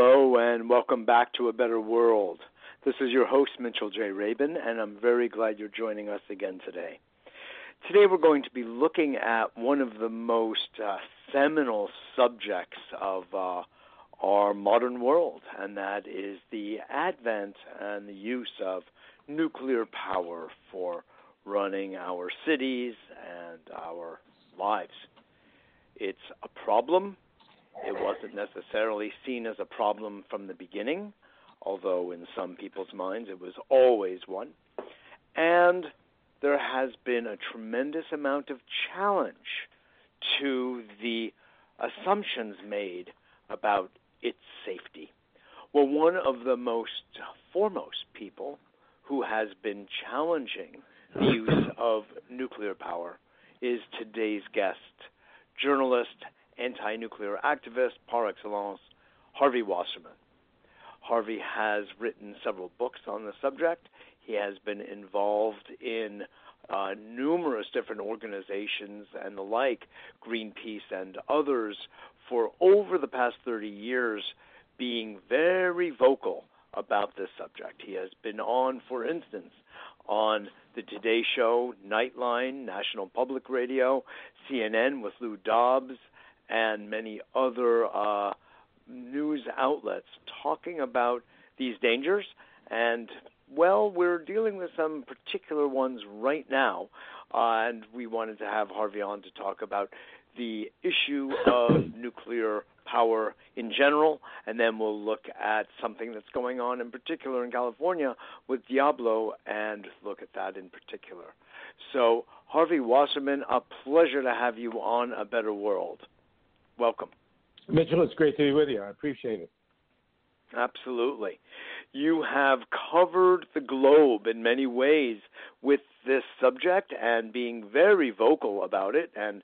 Hello, and welcome back to A Better World. This is your host, Mitchell J. Rabin, and I'm very glad you're joining us again today. Today, we're going to be looking at one of the most uh, seminal subjects of uh, our modern world, and that is the advent and the use of nuclear power for running our cities and our lives. It's a problem it wasn't necessarily seen as a problem from the beginning, although in some people's minds it was always one. And there has been a tremendous amount of challenge to the assumptions made about its safety. Well, one of the most foremost people who has been challenging the use of nuclear power is today's guest, journalist anti nuclear activist par excellence, Harvey Wasserman. Harvey has written several books on the subject. He has been involved in uh, numerous different organizations and the like, Greenpeace and others, for over the past 30 years, being very vocal about this subject. He has been on, for instance, on the Today Show, Nightline, National Public Radio, CNN with Lou Dobbs, and many other uh, news outlets talking about these dangers. And, well, we're dealing with some particular ones right now. Uh, and we wanted to have Harvey on to talk about the issue of nuclear power in general, and then we'll look at something that's going on in particular in California with Diablo and look at that in particular. So, Harvey Wasserman, a pleasure to have you on A Better World. Welcome. Mitchell, it's great to be with you. I appreciate it. Absolutely. You have covered the globe in many ways with this subject and being very vocal about it. And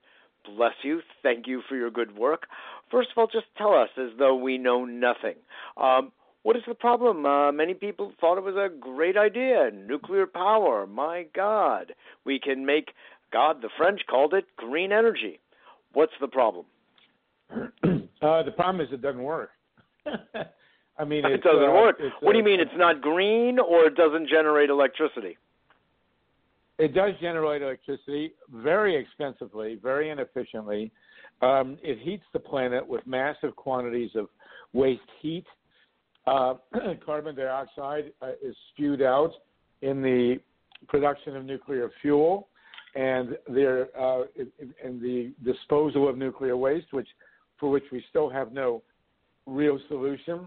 bless you. Thank you for your good work. First of all, just tell us as though we know nothing. Um, what is the problem? Uh, many people thought it was a great idea. Nuclear power. My God. We can make, God, the French called it green energy. What's the problem? Uh, the problem is it doesn't work. I mean, it doesn't uh, work. What do you uh, mean? It's not green, or it doesn't generate electricity? It does generate electricity very expensively, very inefficiently. Um, it heats the planet with massive quantities of waste heat. Uh, carbon dioxide uh, is spewed out in the production of nuclear fuel and their uh, in the disposal of nuclear waste, which for which we still have no real solution.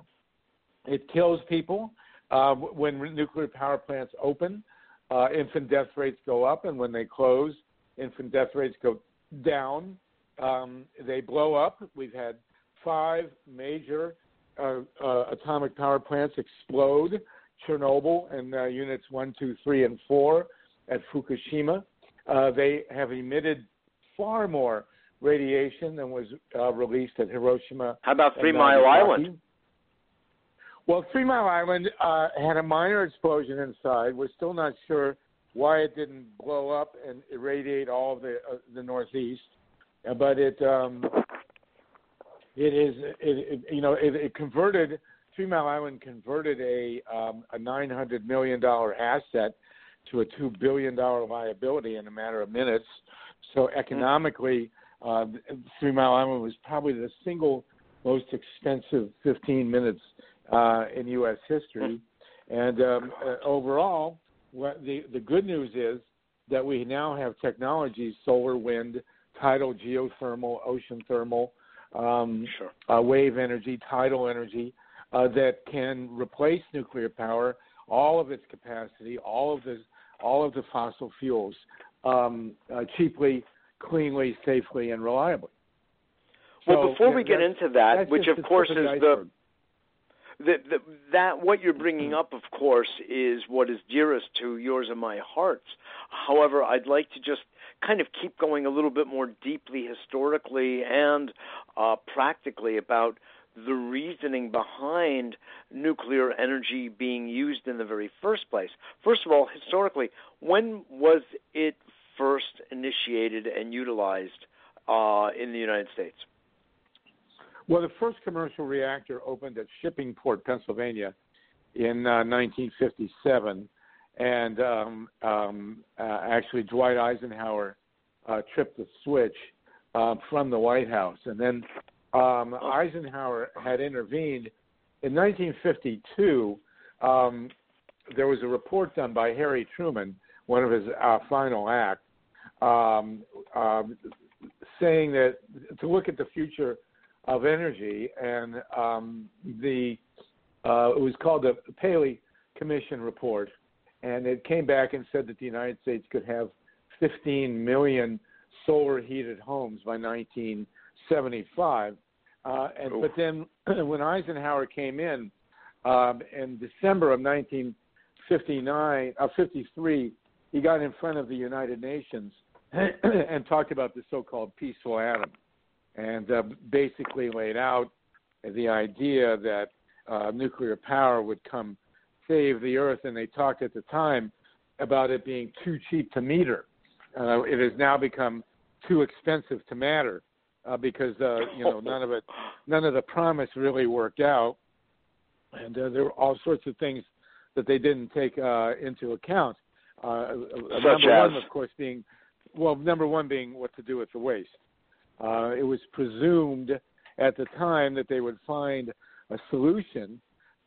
It kills people. Uh, when nuclear power plants open, uh, infant death rates go up, and when they close, infant death rates go down. Um, they blow up. We've had five major uh, uh atomic power plants explode Chernobyl and uh, units one, two, three, and four at Fukushima. Uh, they have emitted far more radiation than was uh, released at Hiroshima. How about Three Mile Island? Well, Three Mile Island uh, had a minor explosion inside. We're still not sure why it didn't blow up and irradiate all of the uh, the Northeast, uh, but it um, it is it, it you know it, it converted Three Mile Island converted a um, a nine hundred million dollar asset to a two billion dollar liability in a matter of minutes. So economically, uh, Three Mile Island was probably the single most expensive 15 minutes uh, in U.S. history. And um, uh, overall, what the the good news is that we now have technologies: solar, wind, tidal, geothermal, ocean thermal, um, sure. uh, wave energy, tidal energy uh, that can replace nuclear power, all of its capacity, all of the all of the fossil fuels um, uh, cheaply cleanly, safely, and reliably. Well, so, before we get into that, which of course is the, the, the that what you're bringing up, of course, is what is dearest to yours and my hearts. However, I'd like to just kind of keep going a little bit more deeply historically and uh, practically about the reasoning behind nuclear energy being used in the very first place. First of all, historically, when was it first initiated and utilized uh, in the United States? Well, the first commercial reactor opened at Shippingport, Pennsylvania, in uh, 1957, and um, um, uh, actually Dwight Eisenhower uh, tripped the switch uh, from the White House, and then um, Eisenhower had intervened in 1952. Um, there was a report done by Harry Truman, one of his uh, final acts, um, um, saying that to look at the future of energy, and um, the uh, it was called the Paley Commission report, and it came back and said that the United States could have 15 million solar heated homes by 1975. Uh, and but then when Eisenhower came in um, in December of 1959, uh, 53, he got in front of the United Nations and talked about the so-called peaceful atom, and uh, basically laid out the idea that uh, nuclear power would come save the Earth. And they talked at the time about it being too cheap to meter. Uh, it has now become too expensive to matter uh, because uh, you know none of it, none of the promise really worked out, and uh, there were all sorts of things that they didn't take uh, into account. Uh, number as? one, of course, being well, number one being what to do with the waste. Uh, it was presumed at the time that they would find a solution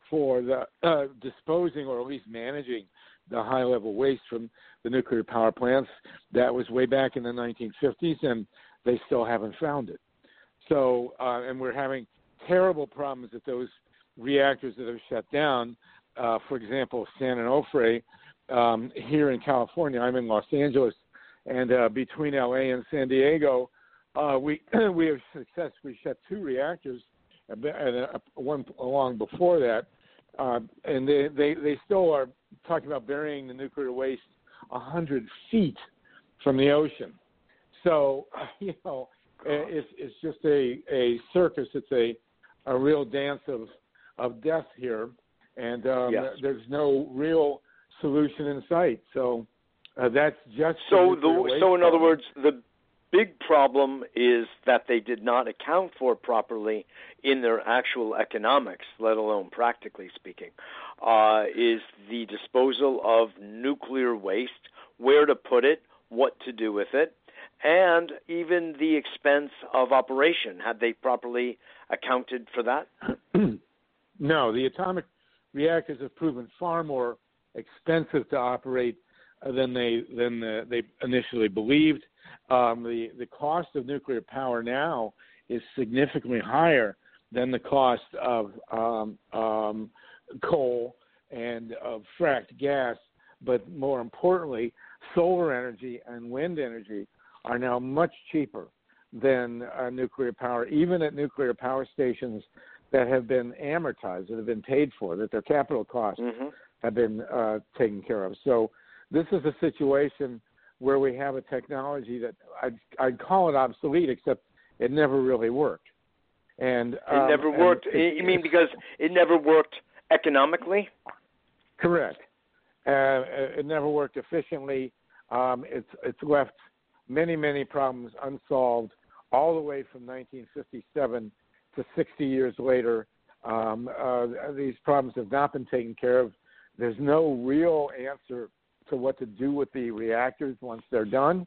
for the uh, disposing or at least managing the high level waste from the nuclear power plants. That was way back in the 1950s, and they still haven't found it. So, uh, and we're having terrible problems at those reactors that have shut down. Uh, for example, San Onofre um, here in California. I'm in Los Angeles, and uh, between LA and San Diego, uh, we we have successfully shut two reactors, and uh, one along before that, uh, and they, they they still are talking about burying the nuclear waste a hundred feet from the ocean. So you know, it's it's just a a circus. It's a a real dance of of death here, and um, yes. there's no real solution in sight. So uh, that's just so the so in other words the big problem is that they did not account for properly in their actual economics, let alone practically speaking, uh, is the disposal of nuclear waste, where to put it, what to do with it, and even the expense of operation. Had they properly accounted for that? no, the atomic reactors have proven far more expensive to operate than they than the, they initially believed. Um, the the cost of nuclear power now is significantly higher than the cost of um, um, coal and of fracked gas. But more importantly, solar energy and wind energy are now much cheaper than uh, nuclear power, even at nuclear power stations that have been amortized, that have been paid for, that their capital costs mm-hmm. have been uh, taken care of. So this is a situation where we have a technology that I'd, I'd call it obsolete, except it never really worked. And um, it never worked. It, you mean because it never worked economically? Correct. Uh, it never worked efficiently. Um, it's it's left many many problems unsolved all the way from 1957 to 60 years later. Um, uh, these problems have not been taken care of. There's no real answer to what to do with the reactors once they're done,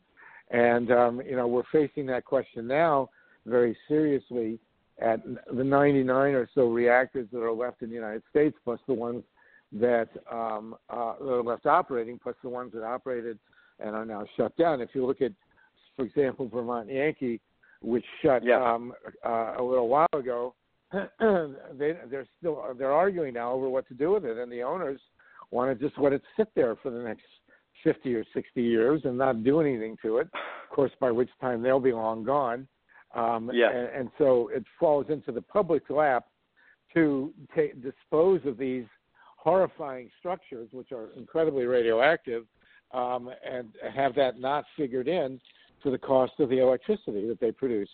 and um, you know we're facing that question now very seriously at the 99 or so reactors that are left in the United States, plus the ones that, um, uh, that are left operating, plus the ones that operated and are now shut down. If you look at, for example, Vermont Yankee, which shut yeah. um, uh, a little while ago, they, they're still they're arguing now over what to do with it, and the owners want to just let it sit there for the next 50 or 60 years and not do anything to it. Of course, by which time they'll be long gone. Um, yeah. and, and so it falls into the public's lap to ta- dispose of these horrifying structures, which are incredibly radioactive, um, and have that not figured in to the cost of the electricity that they produced.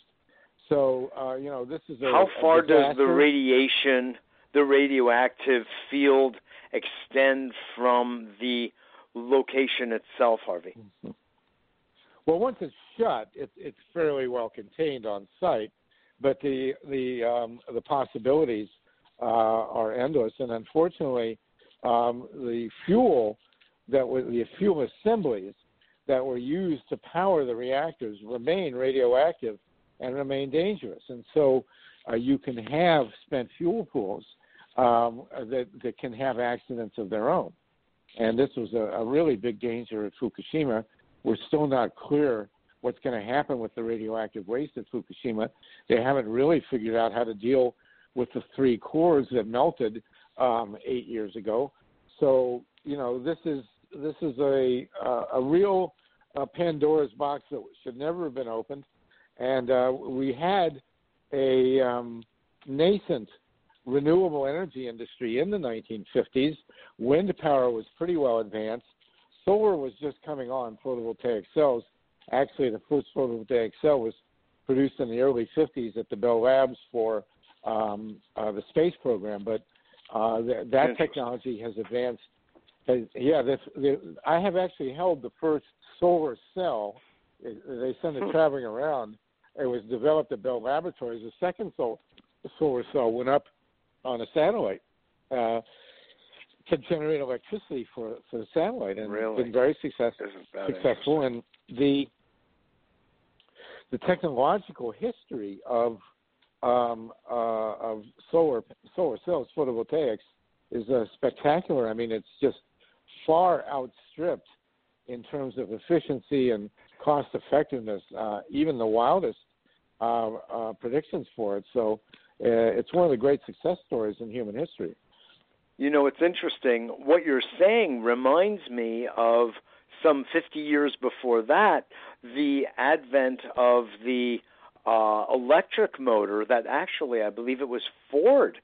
So, uh, you know, this is a how far a does the radiation, the radioactive field, extend from the location itself, Harvey? Mm-hmm. Well, once it's shut, it, it's fairly well contained on site. but the the um, the possibilities uh, are endless. And unfortunately, um, the fuel that was the fuel assemblies that were used to power the reactors remain radioactive and remain dangerous. And so, uh, you can have spent fuel pools um, that that can have accidents of their own. And this was a, a really big danger at Fukushima. We're still not clear what's going to happen with the radioactive waste at Fukushima. They haven't really figured out how to deal with the three cores that melted um, eight years ago. So you know this is this is a uh, a real uh, Pandora's box that should never have been opened, and uh, we had a um, nascent renewable energy industry in the 1950s. Wind power was pretty well advanced. Solar was just coming on, photovoltaic cells. Actually, the first photovoltaic cell was produced in the early 50s at the Bell Labs for um, uh, the space program, but uh, th- that technology has advanced. Has, yeah, this, the, I have actually held the first solar cell. They send it hmm. traveling around. It was developed at Bell Laboratories. The second sol- solar cell went up on a satellite uh, to generate electricity for for the satellite, and really? been very success, successful. And the the technological history of um, uh, of solar solar cells, photovoltaics, is uh, spectacular. I mean, it's just far outstripped in terms of efficiency and cost effectiveness, uh, even the wildest uh, uh, predictions for it. So it's one of the great success stories in human history. You know, it's interesting. What you're saying reminds me of some 50 years before that, the advent of the uh, electric motor that actually, I believe it was Ford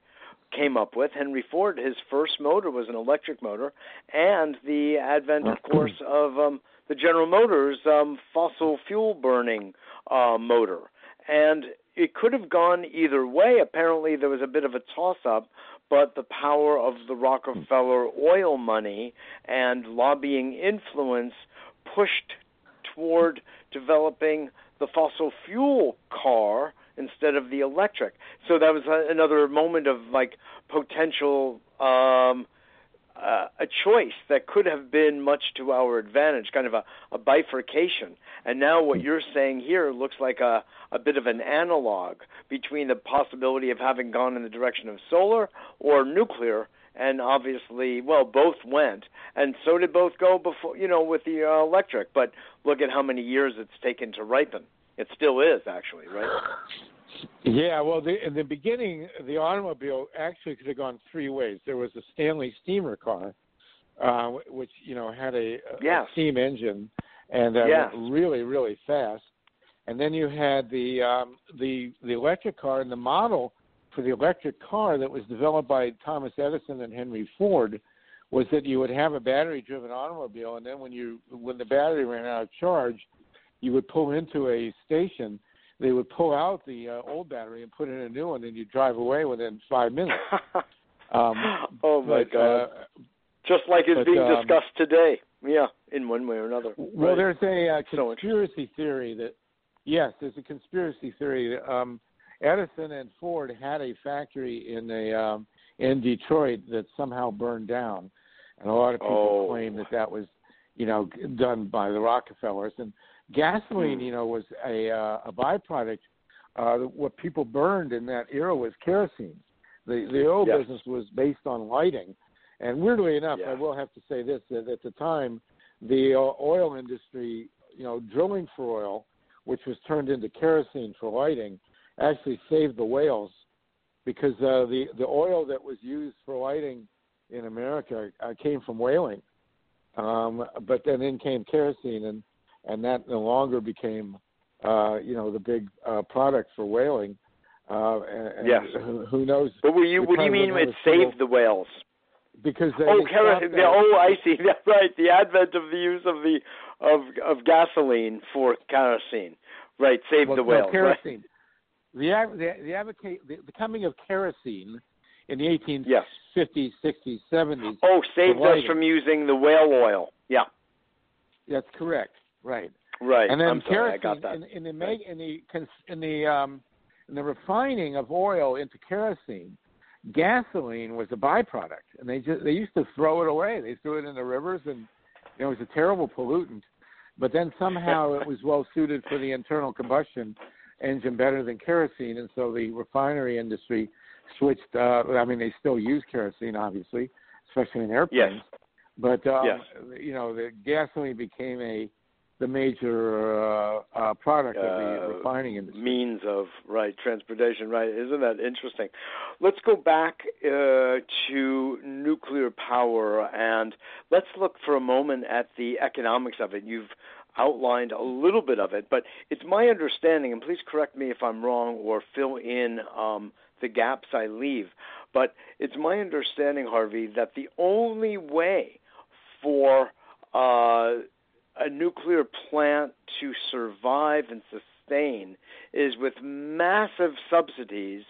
came up with. Henry Ford, his first motor was an electric motor, and the advent, of course, of um, the General Motors um, fossil fuel burning uh, motor. And it could have gone either way. Apparently, there was a bit of a toss up, but the power of the Rockefeller oil money and lobbying influence pushed toward developing the fossil fuel car instead of the electric. So that was another moment of like potential um, uh, a choice that could have been much to our advantage, kind of a, a bifurcation. And now what you're saying here looks like a, a bit of an analog between the possibility of having gone in the direction of solar or nuclear. And obviously, well, both went, and so did both go before, you know, with the uh, electric. But look at how many years it's taken to ripen. It still is, actually, right? Yeah, well, the, in the beginning, the automobile actually could have gone three ways. There was a Stanley steamer car, uh, which you know had a, a yes. steam engine and uh, yes. really, really fast. And then you had the um, the the electric car, and the model for the electric car that was developed by Thomas Edison and Henry Ford was that you would have a battery-driven automobile, and then when you when the battery ran out of charge, you would pull into a station they would pull out the uh, old battery and put in a new one, and you drive away within five minutes. um, oh my but, God! Uh, Just like is being um, discussed today. Yeah, in one way or another. Well, right. there's a uh, So conspiracy theory that yes, there's a conspiracy theory. That, um, Edison and Ford had a factory in a um, in Detroit that somehow burned down, and a lot of people Oh. claim that that was, you know, done by the Rockefellers. And gasoline, Hmm. you know, was a uh, a byproduct. Uh, what people burned in that era was kerosene. The the oil Yes. business was based on lighting, and weirdly enough, Yeah. I will have to say this: that at the time, the uh, oil industry, you know, drilling for oil, which was turned into kerosene for lighting, actually saved the whales because uh, the the oil that was used for lighting in America uh, came from whaling. Um, but then in came kerosene, and and that no longer became, uh, you know, the big uh, product for whaling. Uh, and, Yes. who, who knows? But what do you what do you mean it have a single- saved the whales? Because they oh, kerosene. that- Oh, I see. That's right. The advent of the use of the of of gasoline for kerosene, right? Saved well, the no, whales. right? kerosene. The, av- the, the, advocate, the, the coming of kerosene in the 1850s, Yes. 60s, 70s. Oh, saved us from using the whale oil. Yeah. That's correct. Right. Right. And then I'm sorry, I kerosene got that. in, in the meg, in the in the um, in the refining of oil into kerosene, gasoline was a byproduct, and they just they used to throw it away. They threw it in the rivers, and you know, it was a terrible pollutant. But then somehow it was well suited for the internal combustion engine better than kerosene, and so the refinery industry switched. Uh, I mean, they still use kerosene, obviously, especially in airplanes. Yes. But um, yes. you know, the gasoline became a the major uh, uh, product of the Uh, refining industry. means of right transportation right. Isn't that interesting? Let's go back uh, to nuclear power and let's look for a moment at the economics of it. You've outlined a little bit of it but it's my understanding and please correct me if i'm wrong or fill in um, the gaps i leave but it's my understanding harvey that the only way for uh, a nuclear plant to survive and sustain is with massive subsidies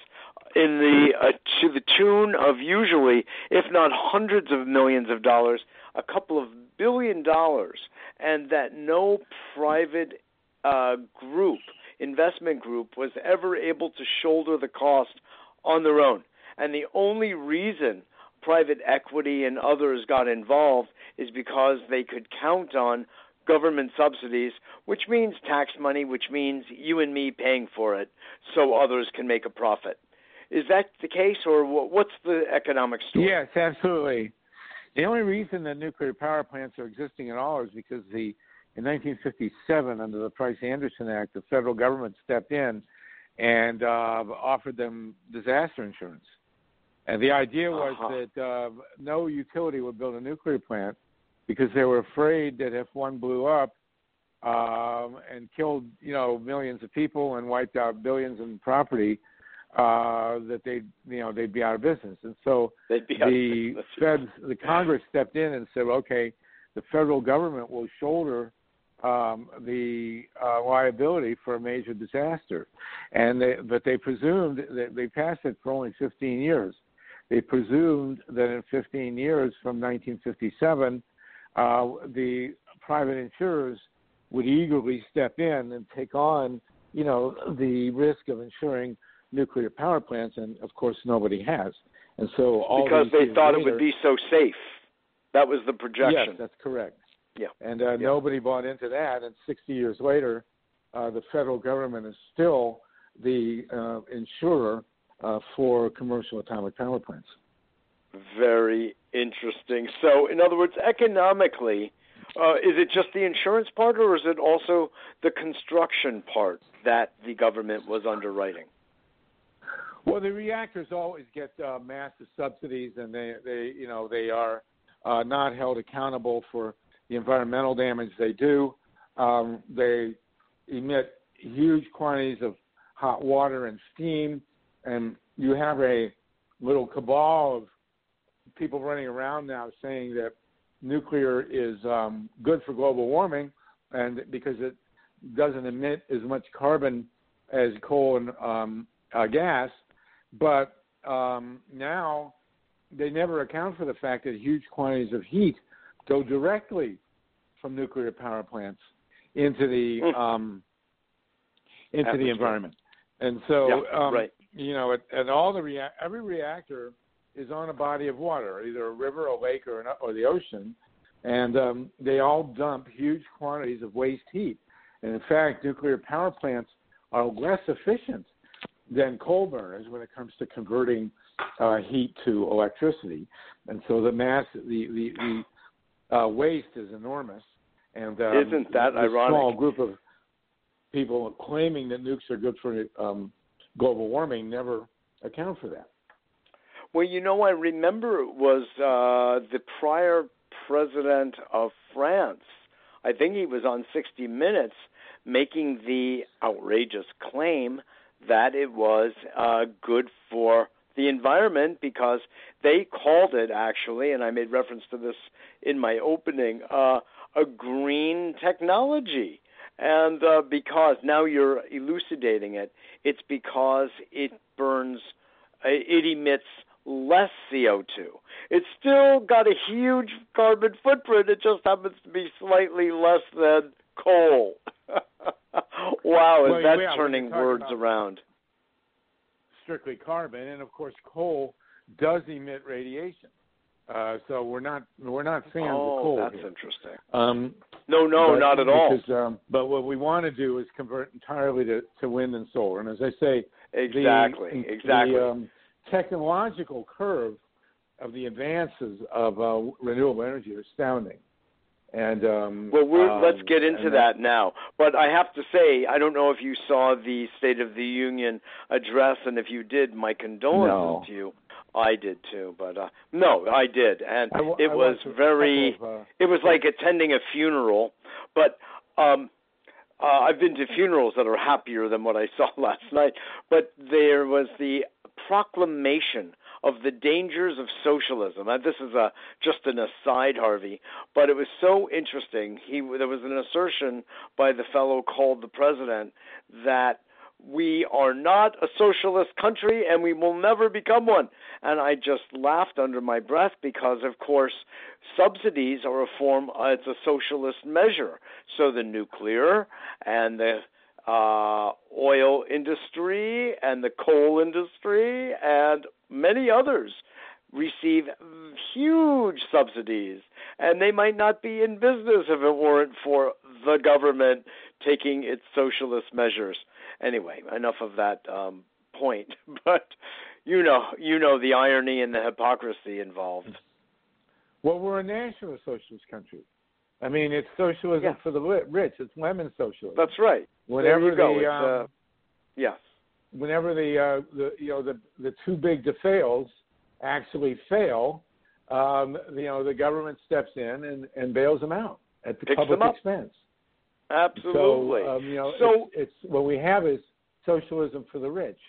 in the uh, to the tune of usually if not hundreds of millions of dollars a couple of billion dollars. And that no private uh, group investment group was ever able to shoulder the cost on their own. And the only reason private equity and others got involved is because they could count on government subsidies, which means tax money, which means you and me paying for it so others can make a profit. Is that the case, or what's the economic story? Yes, absolutely. The only reason that nuclear power plants are existing at all is because the in 1957, under the Price-Anderson Act, the federal government stepped in and uh, offered them disaster insurance. And the idea was Uh-huh. that uh, no utility would build a nuclear plant because they were afraid that if one blew up um, and killed, you know, millions of people and wiped out billions in property, uh, that they'd, you know, they'd be out of business. And so the feds, the Congress stepped in and said, okay, the federal government will shoulder um, the uh, liability for a major disaster, and they, but they presumed that they passed it for only 15 years. They presumed that in 15 years from 1957, uh, the private insurers would eagerly step in and take on, you know, the risk of insuring nuclear power plants, and of course nobody has. And so all because they thought it would be so safe. That was the projection. Yes, that's correct. Yeah. And uh, nobody bought into that. And 60 years later, uh, the federal government is still the uh, insurer uh, for commercial atomic power plants. Very interesting. So, in other words, economically, uh, is it just the insurance part, or is it also the construction part that the government was underwriting? Well, the reactors always get uh, massive subsidies, and they, they, you know, they are uh, not held accountable for the environmental damage they do. Um, they emit huge quantities of hot water and steam, and you have a little cabal of people running around now saying that nuclear is um, good for global warming, and because it doesn't emit as much carbon as coal and um, uh, gas, but um, now they never account for the fact that huge quantities of heat go directly from nuclear power plants into the Mm. um, into the environment, and so Yeah, um, right. you know, it, and all the rea- every reactor is on a body of water, either a river, a lake, or an, or the ocean, and um, they all dump huge quantities of waste heat. And in fact, nuclear power plants are less efficient than coal burners when it comes to converting uh, heat to electricity. And so the mass, the the, the uh, waste is enormous. And um, Isn't that the ironic? Small group of people claiming that nukes are good for um, global warming never account for that. Well, you know, I remember it was uh, the prior president of France. I think he was on 60 Minutes making the outrageous claim that it was uh, good for the environment because they called it actually, and I made reference to this in my opening, uh, a green technology. And uh, because now you're elucidating it, it's because it burns, uh, it emits less CO2. It's still got a huge carbon footprint. It just happens to be slightly less than coal. wow, Well, is that yeah, turning words around? strictly carbon, and of course, coal does emit radiation. Uh, so we're not we're not fans oh, of coal. that's here. interesting. Um, no, no, but, not at all. Because, um, but what we want to do is convert entirely to, to wind and solar. And as I say, exactly, the, exactly. The um, technological curve of the advances of uh, renewable energy are astounding. And um, well, we're, um, let's get into that now. But I have to say, I don't know if you saw the State of the Union address, and if you did, my condolences no. to you. I did too, but uh no, I did, and I, it I was very. Of, uh, it was like attending a funeral, but um uh, I've been to funerals that are happier than what I saw last night. But there was the proclamation of the dangers of socialism. And this is a just an aside, Harvey, but it was so interesting. He there was an assertion by the fellow called the president that we are not a socialist country and we will never become one. And I just laughed under my breath because, of course, subsidies are a form, uh, it's a socialist measure. So the nuclear and the uh, oil industry and the coal industry and many others receive huge subsidies, and they might not be in business if it weren't for the government taking its socialist measures. Anyway, enough of that um, point. But you know, you know the irony and the hypocrisy involved. Well, we're a national socialist country. I mean, it's socialism yeah. for the rich. It's lemon socialism. That's right. Whenever there you go. the It's, um, uh, yes. whenever the uh, the you know the the too big to fails actually fail, um, you know the government steps in and, and bails them out at the Picks public expense. Absolutely. So, um, you know, So- it's, it's what we have is socialism for the rich.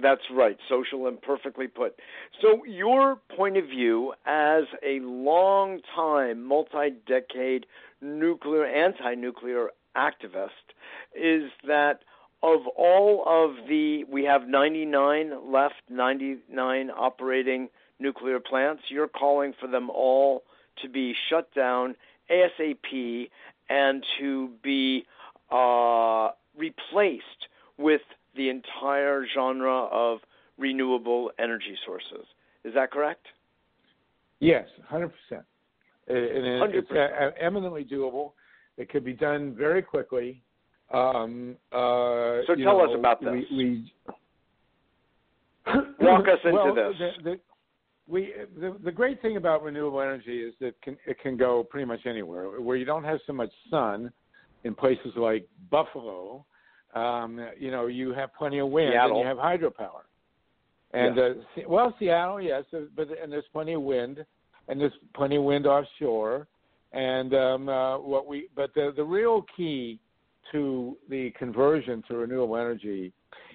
That's right, social and perfectly put. So, your point of view as a long time, multi decade nuclear, anti nuclear activist is that of all of the, we have 99 left, 99 operating nuclear plants, you're calling for them all to be shut down ASAP and to be uh, replaced with the entire genre of renewable energy sources. Is that correct? Yes, hundred percent. And it- it's 100%. uh, eminently doable. It could be done very quickly. Um, uh, So tell us about this. We, we Walk us into well, this. The, the, we the, the great thing about renewable energy is that can, it can go pretty much anywhere. Where you don't have so much sun, in places like Buffalo, um, you know, you have plenty of wind Seattle. and you have hydropower. And Yeah. uh, well, Seattle, yes, but and there's plenty of wind, and there's plenty of wind offshore, and um, uh, what we. But the the real key to the conversion to renewable energy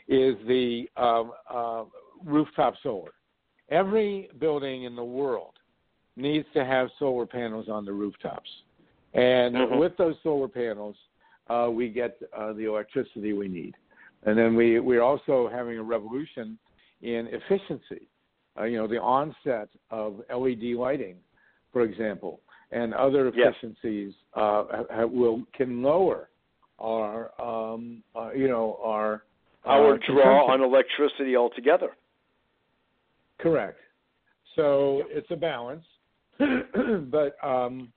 is the um, uh, rooftop solar. Every building in the world needs to have solar panels on the rooftops, and Mhm. with those solar panels, uh, we get uh, the electricity we need. And then we we're also having a revolution in efficiency. Uh, you know, the onset of LED lighting, for example, and other efficiencies uh, will can lower our um, uh, you know our Our uh, draw on electricity altogether. Correct. So it's a balance, but um,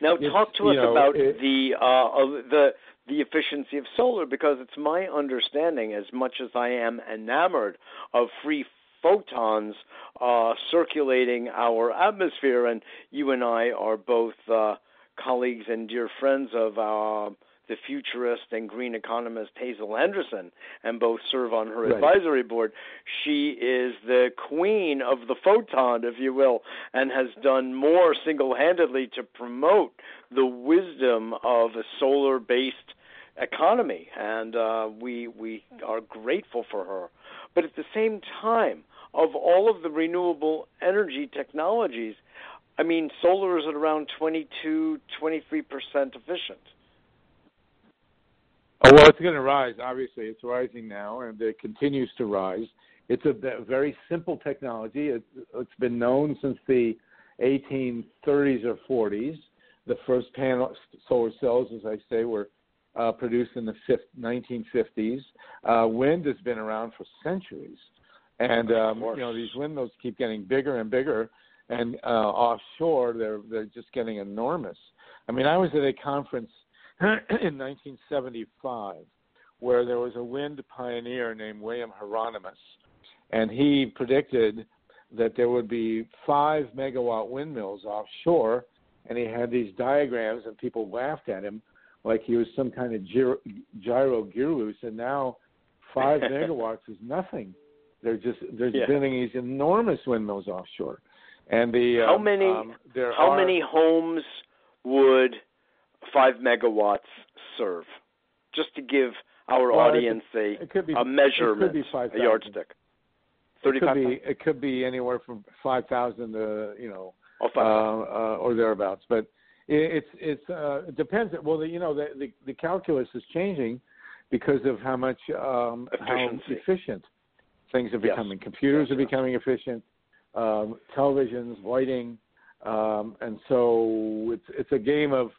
Now, talk to us know, about it- the uh, the the efficiency of solar, because it's my understanding, as much as I am enamored of free photons uh, circulating our atmosphere, and you and I are both uh, colleagues and dear friends of uh, the futurist and green economist Hazel Henderson, and both serve on her Right. advisory board. She is the queen of the photon, if you will, and has done more single handedly to promote the wisdom of a solar based economy. And uh, we, we are grateful for her. But at the same time, of all of the renewable energy technologies, I mean, solar is at around 22, 23% efficient. Oh, well, it's going to rise. Obviously, it's rising now, and it continues to rise. It's a very simple technology. It, it's been known since the 1830s or 40s. The first panel solar cells, as I say, were uh, produced in the 1950s. Uh, wind has been around for centuries, and um, you know these windmills keep getting bigger and bigger. And uh, offshore, they're they're just getting enormous. I mean, I was at a conference in 1975 where there was a wind pioneer named William Heronemus, and he predicted that there would be five megawatt windmills offshore, and he had these diagrams, and people laughed at him like he was some kind of gyro, gyro gyrus, and now five megawatts is nothing. They're just they're yeah. building these enormous windmills offshore, and the how um, many um, how are, many homes would five megawatts serve? Just to give our well, audience a a, be, a measurement, be 5, a yardstick. It could be it could be anywhere from five thousand to you know oh, uh, uh, or thereabouts, but it, it's it's uh, it depends. Well, the, you know the, the the calculus is changing because of how much um, how efficient things are becoming. Yes. Computers yes, are becoming efficient, um, televisions, lighting, um, and so it's it's a game of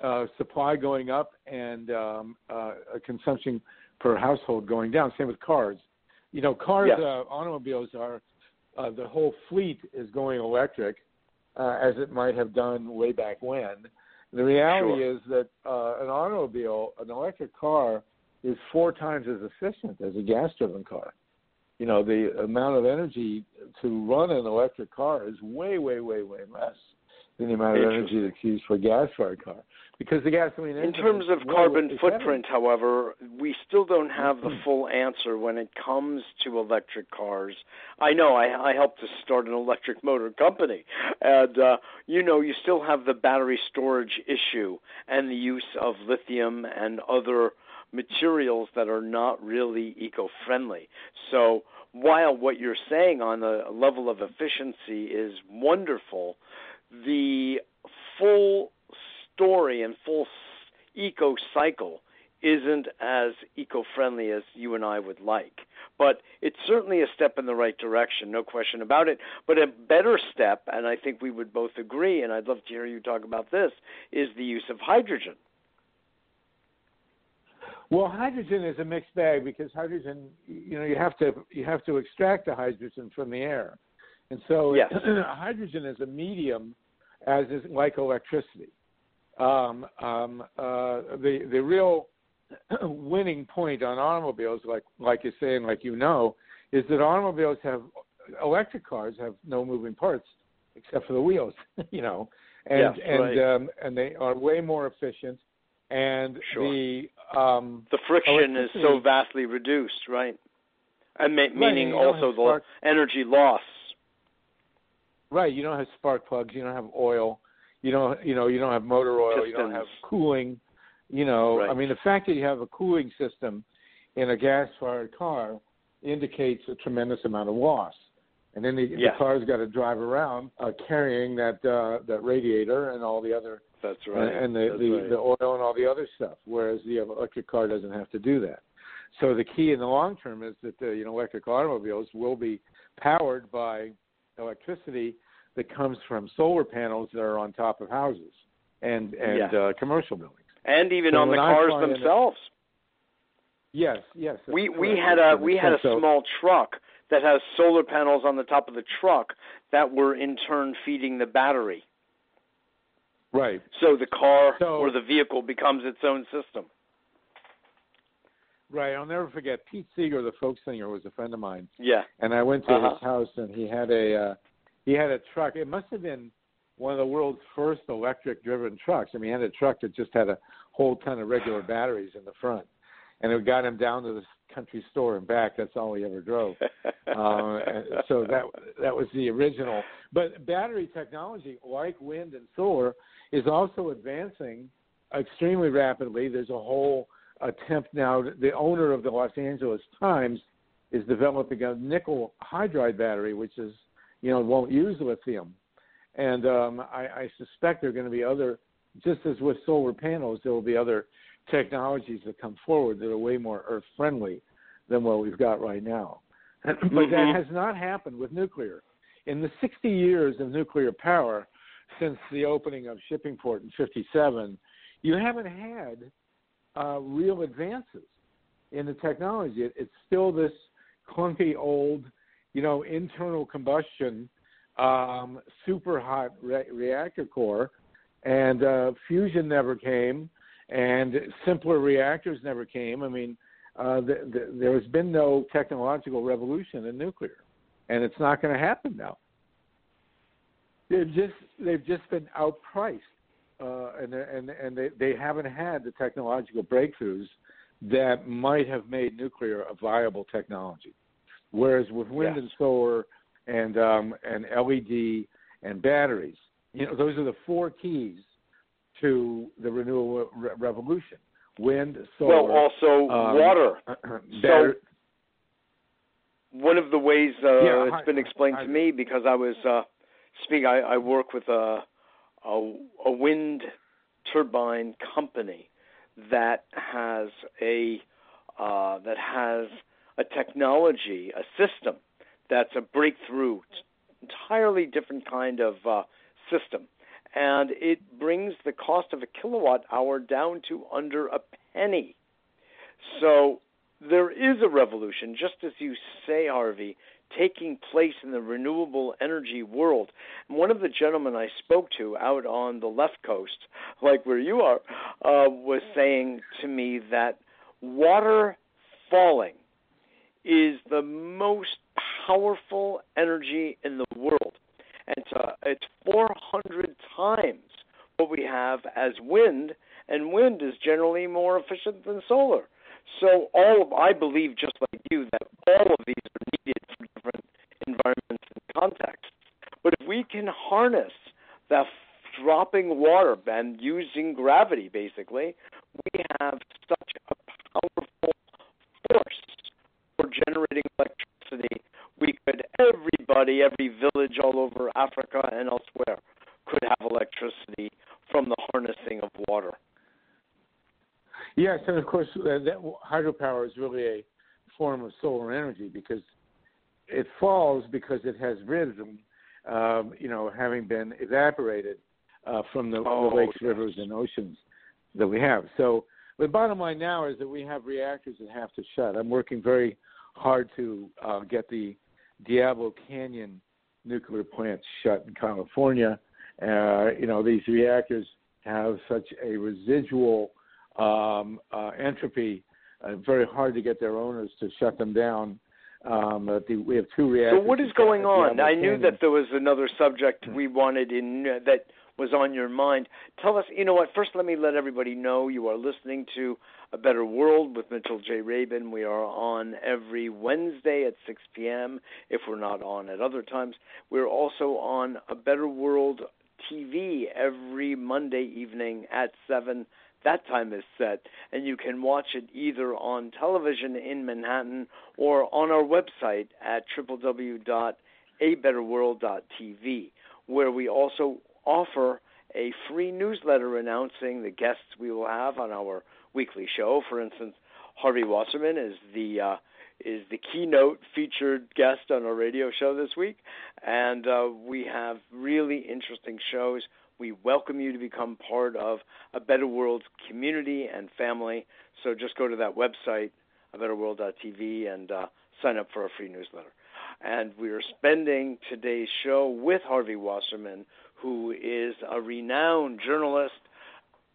uh, supply going up and um, uh, consumption per household going down. Same with cars. You know, cars, yes. uh, automobiles are uh, the whole fleet is going electric, uh, as it might have done way back when. The reality sure. is that uh, an automobile, an electric car, is four times as efficient as a gas-driven car. You know, the amount of energy to run an electric car is way, way, way, way less than the amount of energy that's used for a gas-fired car. Because the gasoline in terms of carbon footprint however we still don't have the full answer when it comes to electric cars. I know i i helped to start an electric motor company and uh you know you still have the battery storage issue and the use of lithium and other materials that are not really eco friendly so while what you're saying on the level of efficiency is wonderful the full story and full eco cycle isn't as eco friendly as you and I would like. But it's certainly a step in the right direction, no question about it. But a better step, and I think we would both agree, and I'd love to hear you talk about this, is the use of hydrogen. Well, hydrogen is a mixed bag because hydrogen, you know, you have to you have to extract the hydrogen from the air, and so yes. hydrogen is a medium, as is like electricity um, um, uh, the the real winning point on automobiles, like like you're saying, like you know, is that automobiles have electric cars have no moving parts except for the wheels, you know, and yeah, and right. um, and they are way more efficient, and sure. the um, the friction is so vastly reduced, right? And ma- meaning right, also the energy loss. Right, you don't have spark plugs, you don't have oil you don't you know you don't have motor oil Systems. you don't have cooling you know right. i mean the fact that you have a cooling system in a gas fired car indicates a tremendous amount of loss and then the, the car's got to drive around uh, carrying that uh, that radiator and all the other that's right and the that's the, right. the oil and all the other stuff whereas the electric car doesn't have to do that so the key in the long term is that the you know electric automobiles will be powered by electricity that comes from solar panels that are on top of houses and and yeah. uh, commercial buildings, and even so on the cars themselves. yes, yes. We we had a we had a small truck that has solar panels on the top of the truck that were in turn feeding the battery. Right. So the car so, or the vehicle becomes its own system. Right. I'll never forget Pete Seeger, the folk singer, was a friend of mine. Yeah. And I went to uh-huh. his house, and he had a uh, he had a truck. It must have been one of the world's first electric driven trucks. I mean, he had a truck that just had a whole ton of regular batteries in the front, and it got him down to the country store and back. That's all he ever drove. uh, so that that was the original. But battery technology, like wind and solar, is also advancing extremely rapidly. There's a whole attempt now. The owner of the Los Angeles Times is developing a nickel hydride battery, which is you know, won't use lithium. And um, I, I suspect there are going to be other, just as with solar panels, there will be other technologies that come forward that are way more earth friendly than what we've got right now. but mm-hmm. that has not happened with nuclear. In the 60 years of nuclear power since the opening of Shippingport in 57, you haven't had uh, real advances in the technology. It, it's still this clunky old, you know, internal combustion, um, super hot re- reactor core, and uh, fusion never came, and simpler reactors never came. I mean, uh, the, the, there has been no technological revolution in nuclear, and it's not going to happen now. They've just they've just been outpriced, uh, and and and they, they haven't had the technological breakthroughs that might have made nuclear a viable technology. Whereas with wind yes. and solar and um, and LED and batteries, you know, those are the four keys to the renewable re- revolution. Wind, solar. Well, also um, water. so one of the ways uh, Yeah, it's hi- been explained hi- to me because I was uh, speaking. I, I work with a, a a wind turbine company that has a uh, that has a technology, a system that's a breakthrough, entirely different kind of uh, system, and it brings the cost of a kilowatt hour down to under a penny. So there is a revolution, just as you say, Harvey, taking place in the renewable energy world. One of the gentlemen I spoke to out on the left coast, like where you are, uh, was saying to me that water falling is the most powerful energy in the world. And it's, uh, it's 400 times what we have as wind, and wind is generally more efficient than solar. So all of, I believe, just like you, that all of these are needed for different environments and contexts. But if we can harness the dropping water and using gravity, basically, we have such a powerful force for generating electricity. We could, everybody, every village all over Africa and elsewhere, could have electricity from the harnessing of water. Yes, and of course, uh, that hydropower is really a form of solar energy because it falls because it has risen, um, you know, having been evaporated uh, from the, Oh, the lakes, yes. rivers, and oceans that we have. So the bottom line now is that we have reactors that have to shut. I'm working very hard to uh, get the Diablo Canyon nuclear plant shut in California. Uh, you know, these reactors have such a residual um, uh, entropy. Uh, very hard to get their owners to shut them down. Um, the, we have two reactors. So what is going on? I knew that there was another subject we wanted in uh, that was on your mind. Tell us, you know what? First, let me let everybody know you are listening to A Better World with Mitchell J. Rabin. We are on every Wednesday at 6 p.m. If we're not on at other times, we're also on A Better World TV every Monday evening at 7. That time is set, and you can watch it either on television in Manhattan or on our website at www.abetterworld.tv, where we also offer a free newsletter announcing the guests we will have on our weekly show. For instance, Harvey Wasserman is the uh, is the keynote featured guest on our radio show this week, and uh, we have really interesting shows. We welcome you to become part of a Better World community and family. So just go to that website, abetterworld.tv, and uh, sign up for our free newsletter. And we are spending today's show with Harvey Wasserman, who is a renowned journalist,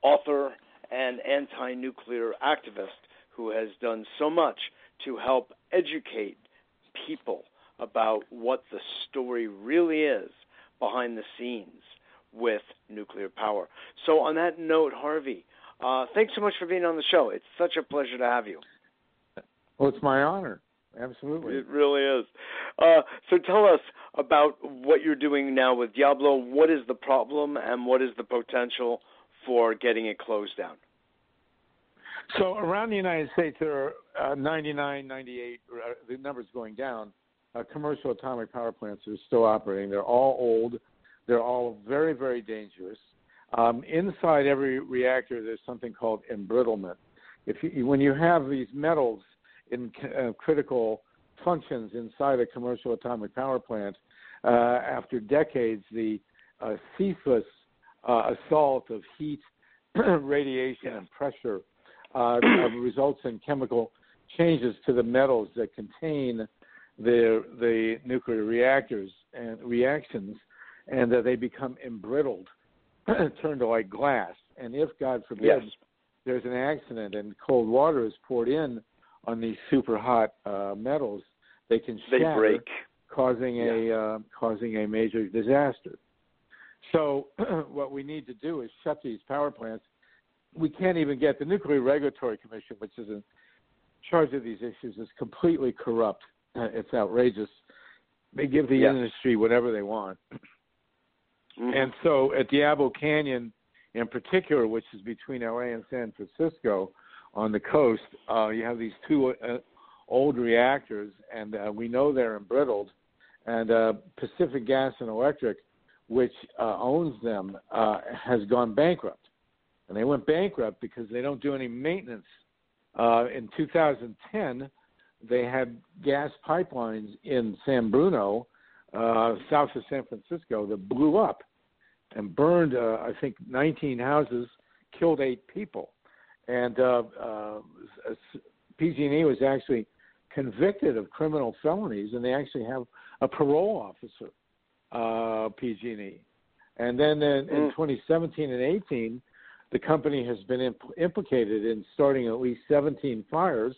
author, and anti nuclear activist who has done so much to help educate people about what the story really is behind the scenes with nuclear power. So, on that note, Harvey, uh, thanks so much for being on the show. It's such a pleasure to have you. Well, it's my honor. Absolutely. It really is. Uh, so tell us about what you're doing now with Diablo. What is the problem and what is the potential for getting it closed down? So around the United States, there are uh, 99, 98, uh, the number's going down. Uh, commercial atomic power plants are still operating. They're all old. They're all very, very dangerous. Um, inside every reactor, there's something called embrittlement. If you, when you have these metals in uh, critical functions inside a commercial atomic power plant, uh, after decades, the uh, ceaseless uh, assault of heat, radiation, and pressure uh, results in chemical changes to the metals that contain the the nuclear reactors and reactions, and that they become embrittled, turned to like glass. And if God forbid yes. there's an accident and cold water is poured in on these super hot uh, metals, they can they shatter, break, causing yeah. a uh, causing a major disaster. So what we need to do is shut these power plants. We can't even get the Nuclear Regulatory Commission, which is in charge of these issues, is completely corrupt. Uh, it's outrageous. They give the yes. industry whatever they want. Mm-hmm. And so at Diablo Canyon, in particular, which is between LA and San Francisco on the coast, uh, you have these two uh, old reactors, and uh, we know they're embrittled. And uh, Pacific Gas and Electric, which uh, owns them, uh, has gone bankrupt. And they went bankrupt because they don't do any maintenance. Uh, in 2010, they had gas pipelines in San Bruno, uh, south of San Francisco, that blew up and burned, uh, I think, 19 houses, killed eight people. And uh, uh, PG&E was actually convicted of criminal felonies, and they actually have a parole officer, uh, PG&E. And then in, in Mm. 2017 and 18, the company has been imp- implicated in starting at least 17 fires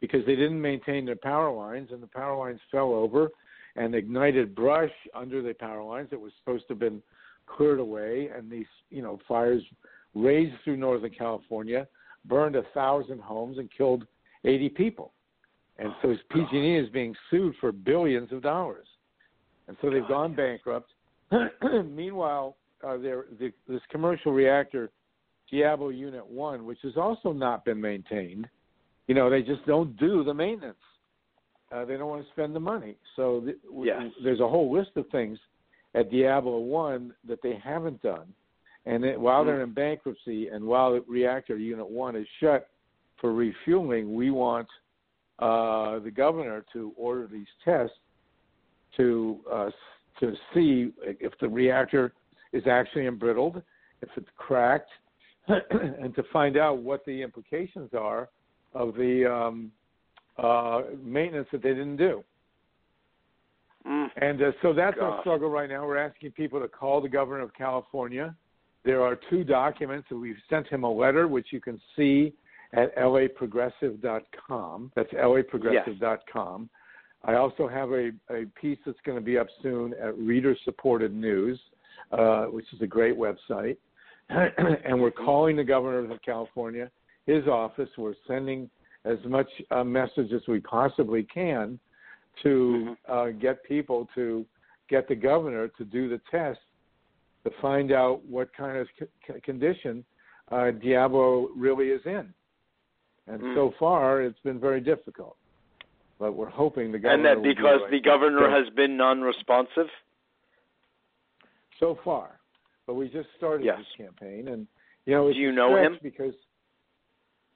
because they didn't maintain their power lines, and the power lines fell over and ignited brush under the power lines that was supposed to have been cleared away, and these you know fires raged through Northern California, burned a thousand homes, and killed 80 people. And so PG&E is being sued for billions of dollars, and so they've gone bankrupt. Meanwhile, uh, there the, this commercial reactor, Diablo Unit One, which has also not been maintained. You know, they just don't do the maintenance. Uh, they don't want to spend the money. So th- Yes. there's a whole list of things at Diablo One that they haven't done. And it, while they're in bankruptcy and while reactor unit one is shut for refueling, we want uh, the governor to order these tests to uh, to see if the reactor is actually embrittled, if it's cracked, and to find out what the implications are of the um, uh, maintenance that they didn't do. Mm. And uh, so that's our struggle right now. We're asking people to call the governor of California. There are two documents, and we've sent him a letter, which you can see at laprogressive.com. That's laprogressive.com. I also have a, a piece that's going to be up soon at Reader Supported News, uh, which is a great website. and we're calling the governor of California, his office. We're sending as much uh, message as we possibly can to uh, get people to get the governor to do the test to find out what kind of c- condition uh, Diablo really is in. And Mm. so far, it's been very difficult. But we're hoping the governor. And that because right the governor has been non-responsive. so far. But we just started Yes. this campaign, and you know, it's Do you know him? Because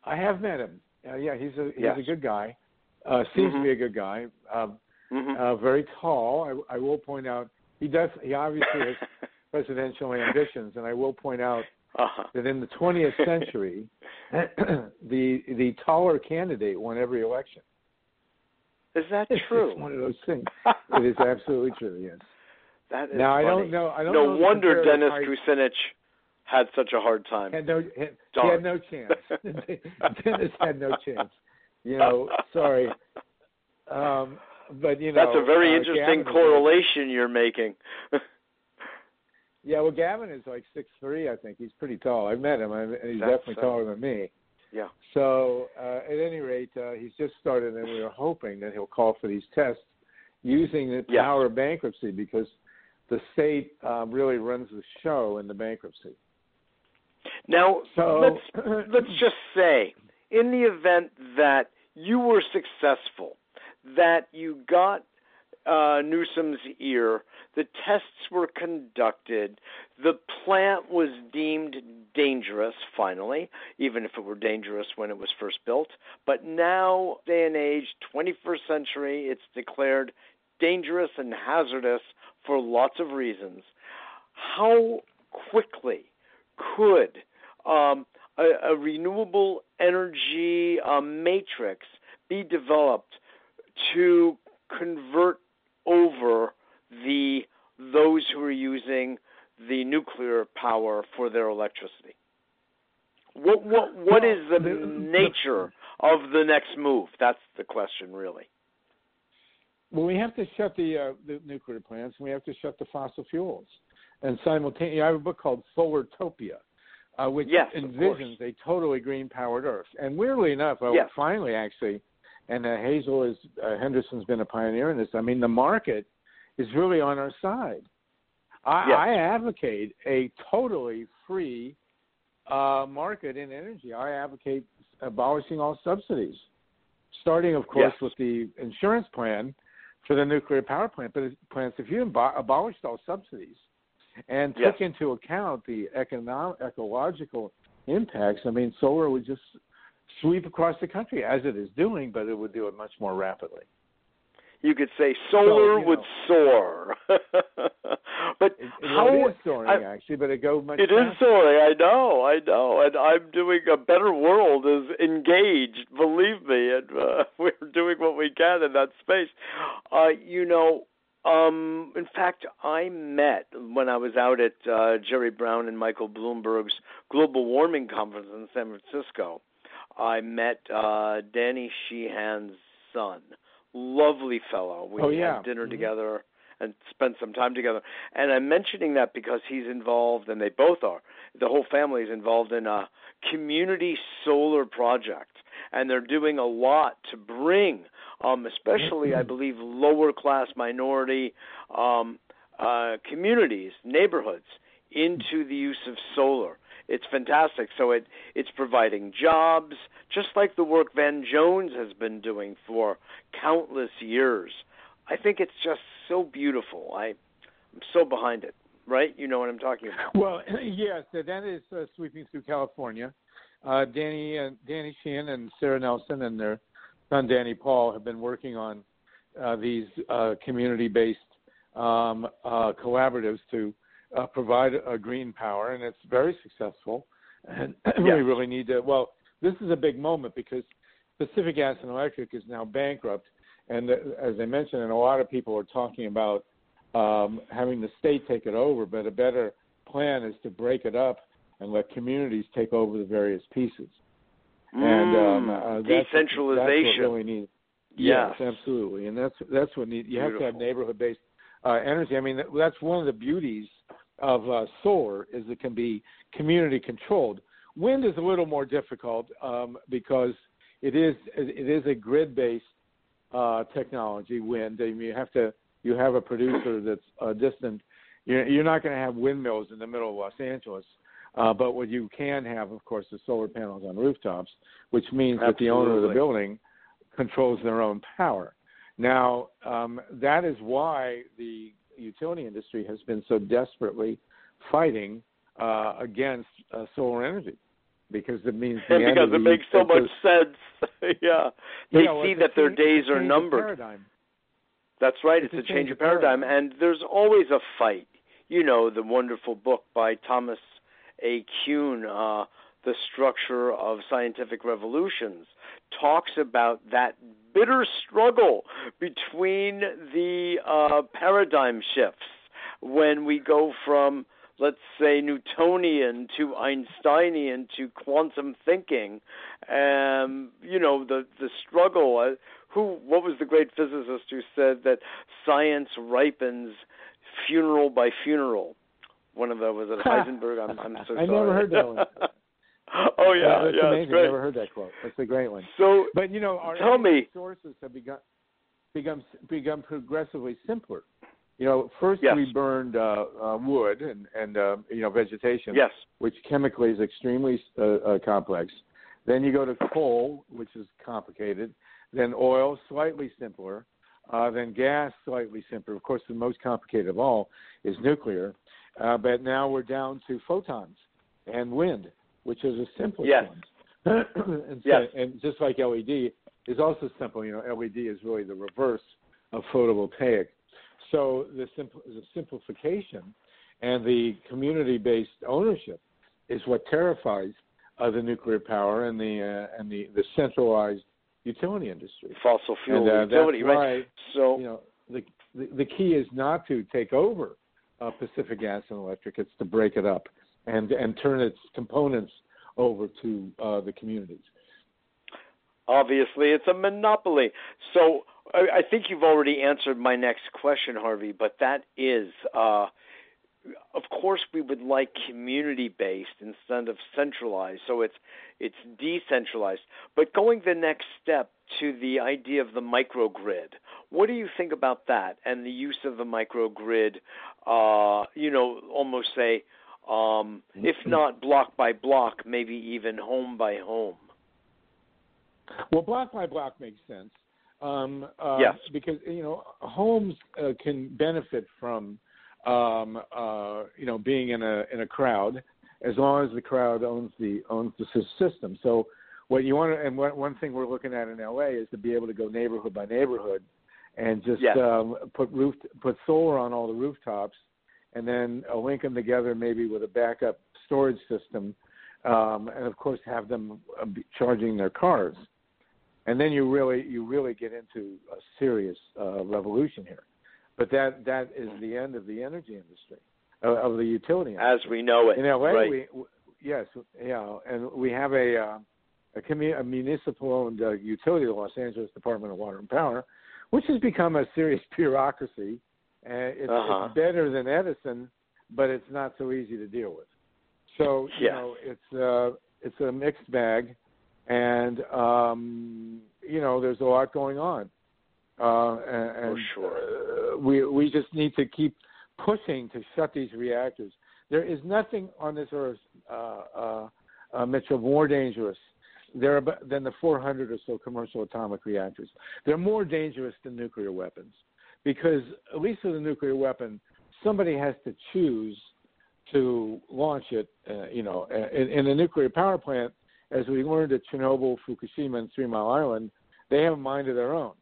I have met him. Uh, yeah, he's a he's Yes. a good guy. Uh, seems Mhm. to be a good guy. Um, hmm uh, very tall. I, I will point out he does. He obviously has presidential ambitions, and I will point out uh-huh. that in the 20th century, the the taller candidate won every election. Is that true? It's one of those things. it is absolutely true. Yes. That is now I don't know. I don't no know wonder Dennis. Kucinich had such a hard time. had no had, he had no chance. Dennis had no chance. You know, sorry. Um, but you know, That's a very uh, interesting Gavin correlation you're making. Yeah, well, Gavin is like six three. I think he's pretty tall. I met him, and he's That's, definitely uh, taller than me. yeah. So, uh, at any rate, uh, he's just started, and we are hoping that he'll call for these tests using the Yes. power of bankruptcy because the state uh, really runs the show in the bankruptcy. Now So let's let's just say, in the event that you were successful, that you got uh, Newsom's ear, the tests were conducted, the plant was deemed dangerous finally, even if it were dangerous when it was first built. But now, day and age, 21st century, it's declared dangerous and hazardous for lots of reasons. How quickly could um, a, a renewable energy uh, matrix be developed to convert over the those who are using the nuclear power for their electricity? What what what is the nature of the next move? That's the question, really. Well, we have to shut the uh, the nuclear plants, and we have to shut the fossil fuels, and simultaneously, I have a book called Solartopia, uh, which yes, envisions a totally green powered Earth. And weirdly enough, uh, yes. finally, actually, and uh, Hazel is uh, Henderson's been a pioneer in this. I mean, the market is really on our side. I, yes. I advocate a totally free uh, market in energy. I advocate abolishing all subsidies, starting, of course, yes. with the insurance plan for the nuclear power plant. But plants, if you abolished all subsidies and yes. took into account the economic, ecological impacts, I mean, solar would just sweep across the country as it is doing, but it would do it much more rapidly. You could say solar so, would know, soar, but it, how it is soaring I, actually, but it goes much. It faster. is soaring. I know, I know, and I'm doing a better world is engaged. Believe me, and uh, we're doing what we can in that space. Uh, you know, um, in fact, I met when I was out at uh, Jerry Brown and Michael Bloomberg's global warming conference in San Francisco. I met uh, Danny Sheehan's son lovely fellow. We oh, yeah. had dinner mm-hmm. together and spent some time together. And I'm mentioning that because he's involved, and they both are. The whole family is involved in a community solar project, and they're doing a lot to bring, um, especially I believe, lower class minority um, uh, communities, neighborhoods, into the use of solar. It's fantastic. So it it's providing jobs, just like the work Van Jones has been doing for countless years. I think it's just so beautiful. I I'm so behind it. Right? You know what I'm talking about. Well, yes, that is uh, sweeping through California. Uh, Danny and Danny Sheehan and Sarah Nelson and their son Danny Paul have been working on uh, these uh, community-based um, uh, collaboratives to uh, provide a green power, and it's very successful. And we really need to. Well, this is a big moment because Pacific Gas and Electric is now bankrupt, and as I mentioned, and a lot of people are talking about um, having the state take it over. But a better plan is to break it up and let communities take over the various pieces. Mm, and um, uh, that's, decentralization. That's what really needs. Yes. yes, absolutely, and that's that's what need. You Beautiful. have to have neighborhood-based uh, energy. I mean, that's one of the beauties of uh, solar is it can be community controlled. Wind is a little more difficult um, because it is it is a grid based uh, technology. Wind, I mean, you have to you have a producer that's uh, distant. You're, you're not going to have windmills in the middle of Los Angeles. Uh, but what you can have, of course, is solar panels on rooftops, which means Absolutely. that the owner of the building controls their own power. Now, um, that is why the utility industry has been so desperately fighting uh, against uh, solar energy because it means the and because it makes so much sense. yeah, they yeah, well, see that their days are numbered. That's right. It's, it's a a change of paradigm, and there's always a fight. You know, the wonderful book by Thomas A. Kuhn, uh, "The Structure of Scientific Revolutions," talks about that bitter struggle between the uh, paradigm shifts when we go from let's say Newtonian to Einsteinian to quantum thinking. Um, you know the the struggle. Uh, who? What was the great physicist who said that science ripens funeral by funeral? One of them was it Heisenberg. I'm, I'm so sorry. I never heard that one. oh yeah, that's yeah, amazing. great. I never heard that quote. That's a great one. So, but you know, our tell me, sources have begun become become progressively simpler. You know, first yes. we burned uh, uh, wood and and uh, you know vegetation, yes, which chemically is extremely uh, uh, complex. Then you go to coal, which is complicated. Then oil, slightly simpler. Uh, then gas, slightly simpler. Of course, the most complicated of all is nuclear. Uh, but now we're down to photons and wind, which is the simplest yes. one. and, so, yes. and just like LED is also simple. You know, LED is really the reverse of photovoltaic. So the, simpl- the simplification and the community-based ownership is what terrifies uh, the nuclear power and the uh, and the, the centralized utility industry. Fossil fuel and, uh, utility, that's right? So you know the, the the key is not to take over uh, Pacific Gas and Electric; it's to break it up and and turn its components over to uh, the communities. Obviously, it's a monopoly. So I, I think you've already answered my next question, Harvey. But that is, uh, of course, we would like community-based instead of centralized. So it's it's decentralized. But going the next step to the idea of the microgrid, what do you think about that and the use of the microgrid? Uh, you know, almost say, um, if not block by block, maybe even home by home. Well, block by block makes sense. Um, uh, yes. Because you know homes uh, can benefit from um, uh, you know being in a in a crowd as long as the crowd owns the owns the system. So what you want to and what, one thing we're looking at in LA is to be able to go neighborhood by neighborhood and just yes. um, put roof put solar on all the rooftops and then uh, link them together maybe with a backup storage system um, and of course have them uh, charging their cars and then you really you really get into a serious uh, revolution here. But that that is the end of the energy industry, uh, of the utility industry. as we know it. In LA, right. we, we yes, yeah, and we have a uh, a, commu- a municipal-owned uh, utility, the Los Angeles Department of Water and Power, which has become a serious bureaucracy. And it's, Uh-huh. it's better than Edison, but it's not so easy to deal with. So you Yes. know, it's uh, it's a mixed bag and um, you know there's a lot going on. Uh, and, and sure. uh, we we just need to keep pushing to shut these reactors. There is nothing on this earth, uh, uh, uh, Mitchell, more dangerous there about, than the 400 or so commercial atomic reactors. They're more dangerous than nuclear weapons because at least with a nuclear weapon, somebody has to choose to launch it. Uh, you know, in, in a nuclear power plant, as we learned at Chernobyl, Fukushima, and Three Mile Island, they have a mind of their own,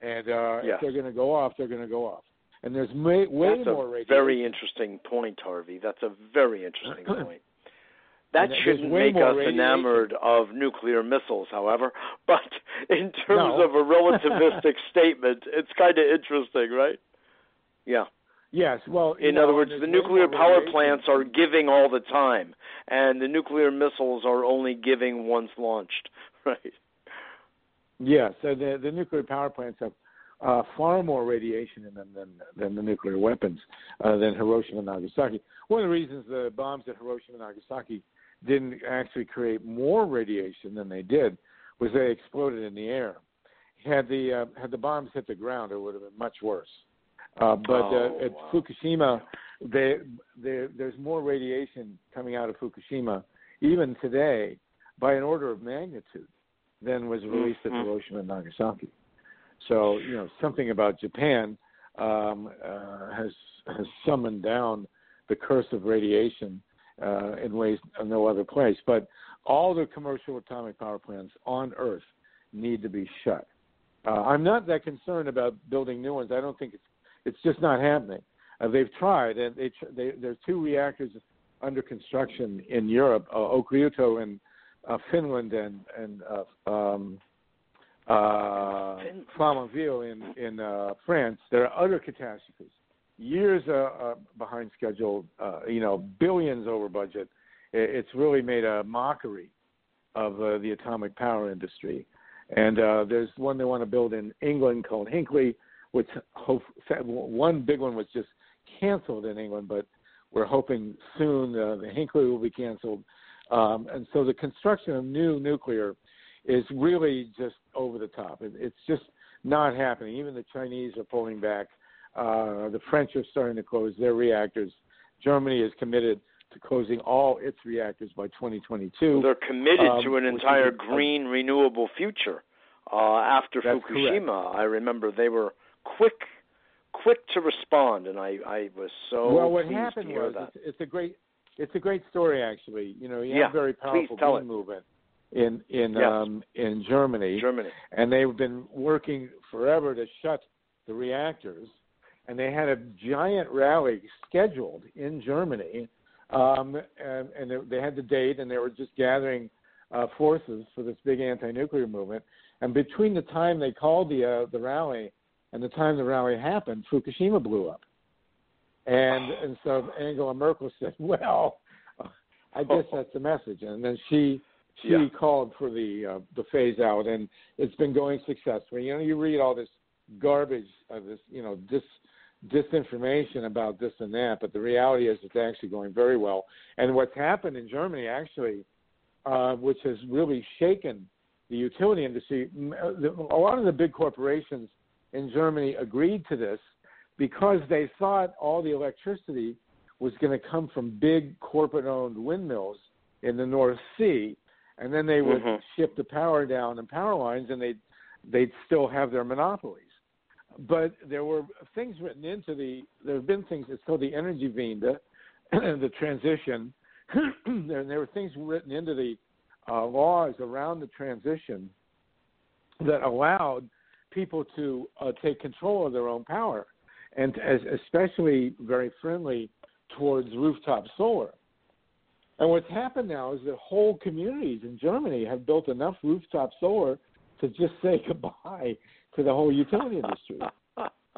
and uh, Yes. if they're going to go off, they're going to go off. And there's way, way That's more a radiation. very interesting point, Harvey. That's a very interesting point. That And shouldn't make us radiation. enamored of nuclear missiles, however. But in terms No. of a relativistic statement, it's kind of interesting, right? Yeah. Yes, well, In know, other words, the nuclear power radiation. plants are giving all the time, and the nuclear missiles are only giving once launched, right? Yeah. so the the nuclear power plants have uh, far more radiation in them than than the nuclear weapons uh, than Hiroshima and Nagasaki. One of the reasons the bombs at Hiroshima and Nagasaki didn't actually create more radiation than they did was they exploded in the air. Had the uh, had the bombs hit the ground, it would have been much worse. Uh, but Oh, uh, at wow. Fukushima, they, they, there's more radiation coming out of Fukushima even today by an order of magnitude than was released at Hiroshima and Nagasaki. So you know something about Japan um, uh, has has summoned down the curse of radiation uh, in ways of no other place. But all the commercial atomic power plants on Earth need to be shut. Uh, I'm not that concerned about building new ones. I don't think it's it's just not happening. Uh, they've tried, and they, they there's two reactors under construction in Europe, uh, in uh, Finland and and uh, um, uh, Flamanville in in uh, France. There are other catastrophes, years uh, uh, behind schedule. Uh, you know, billions over budget. It, it's really made a mockery of uh, the atomic power industry. And uh, there's one they want to build in England called Hinkley, which hope, one big one was just canceled in England, but we're hoping soon uh, the Hinkley will be canceled. Um, and so the construction of new nuclear is really just over the top. It, it's just not happening. Even the Chinese are pulling back. Uh, the French are starting to close their reactors. Germany is committed to closing all its reactors by 2022. They're committed Um, to an which is entire green, renewable future. Uh, after Fukushima, I remember they were quick, quick to respond, and I, I was so well, what pleased happened to hear was that. it's, it's a great it's a great story actually. You know, you Yeah, have a very powerful green it. movement in in Yes. um, in Germany, Germany. and they've been working forever to shut the reactors. And they had a giant rally scheduled in Germany um, and, and they, had the date, and they were just gathering uh, forces for this big anti-nuclear movement. And between the time they called the uh, the rally and the time the rally happened, Fukushima blew up. And and so Angela Merkel said, "Well, I guess that's the message." And then she she Yeah. called for the uh, the phase out, and it's been going successfully. You know, you read all this garbage of this, you know, dis disinformation about this and that, but the reality is it's actually going very well. And what's happened in Germany actually, uh, which has really shaken the utility industry, uh, a lot of the big corporations in Germany agreed to this because they thought all the electricity was going to come from big corporate-owned windmills in the North Sea, and then they would Mhm. ship the power down in power lines, and they'd they'd still have their monopolies. But there were things written into the. There have been things. It's called the Energiewende, the transition. there, there were things written into the uh, laws around the transition that allowed people to uh, take control of their own power, and as, especially very friendly towards rooftop solar. And what's happened now is that whole communities in Germany have built enough rooftop solar to just say goodbye to the whole utility industry.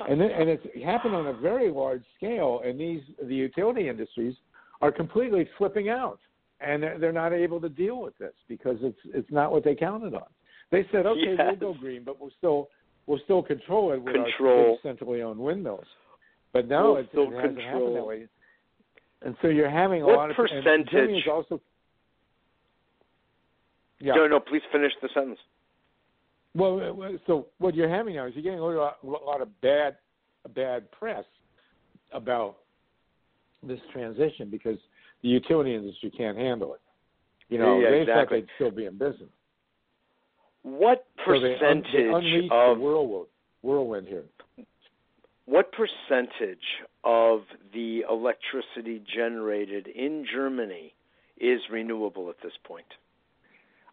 And it, and it's happened on a very large scale, and these the utility industries are completely flipping out, and they're, they're not able to deal with this because it's it's not what they counted on. They said, okay, Yes. we'll go green, but we'll still we'll still control it with Control. our centrally owned windmills. But now We'll it's, still it hasn't happened that way. And so you're having a What lot of percentage- also yeah. No, no, please finish the sentence. Well, uh, so what you're having now is you're getting a lot, a lot of bad, bad press about this transition because the utility industry can't handle it. You know, Yeah, they exactly. thought they'd still be in business. What So they, un- percentage they of whirlwind, whirlwind here. what percentage of the electricity generated in Germany is renewable at this point?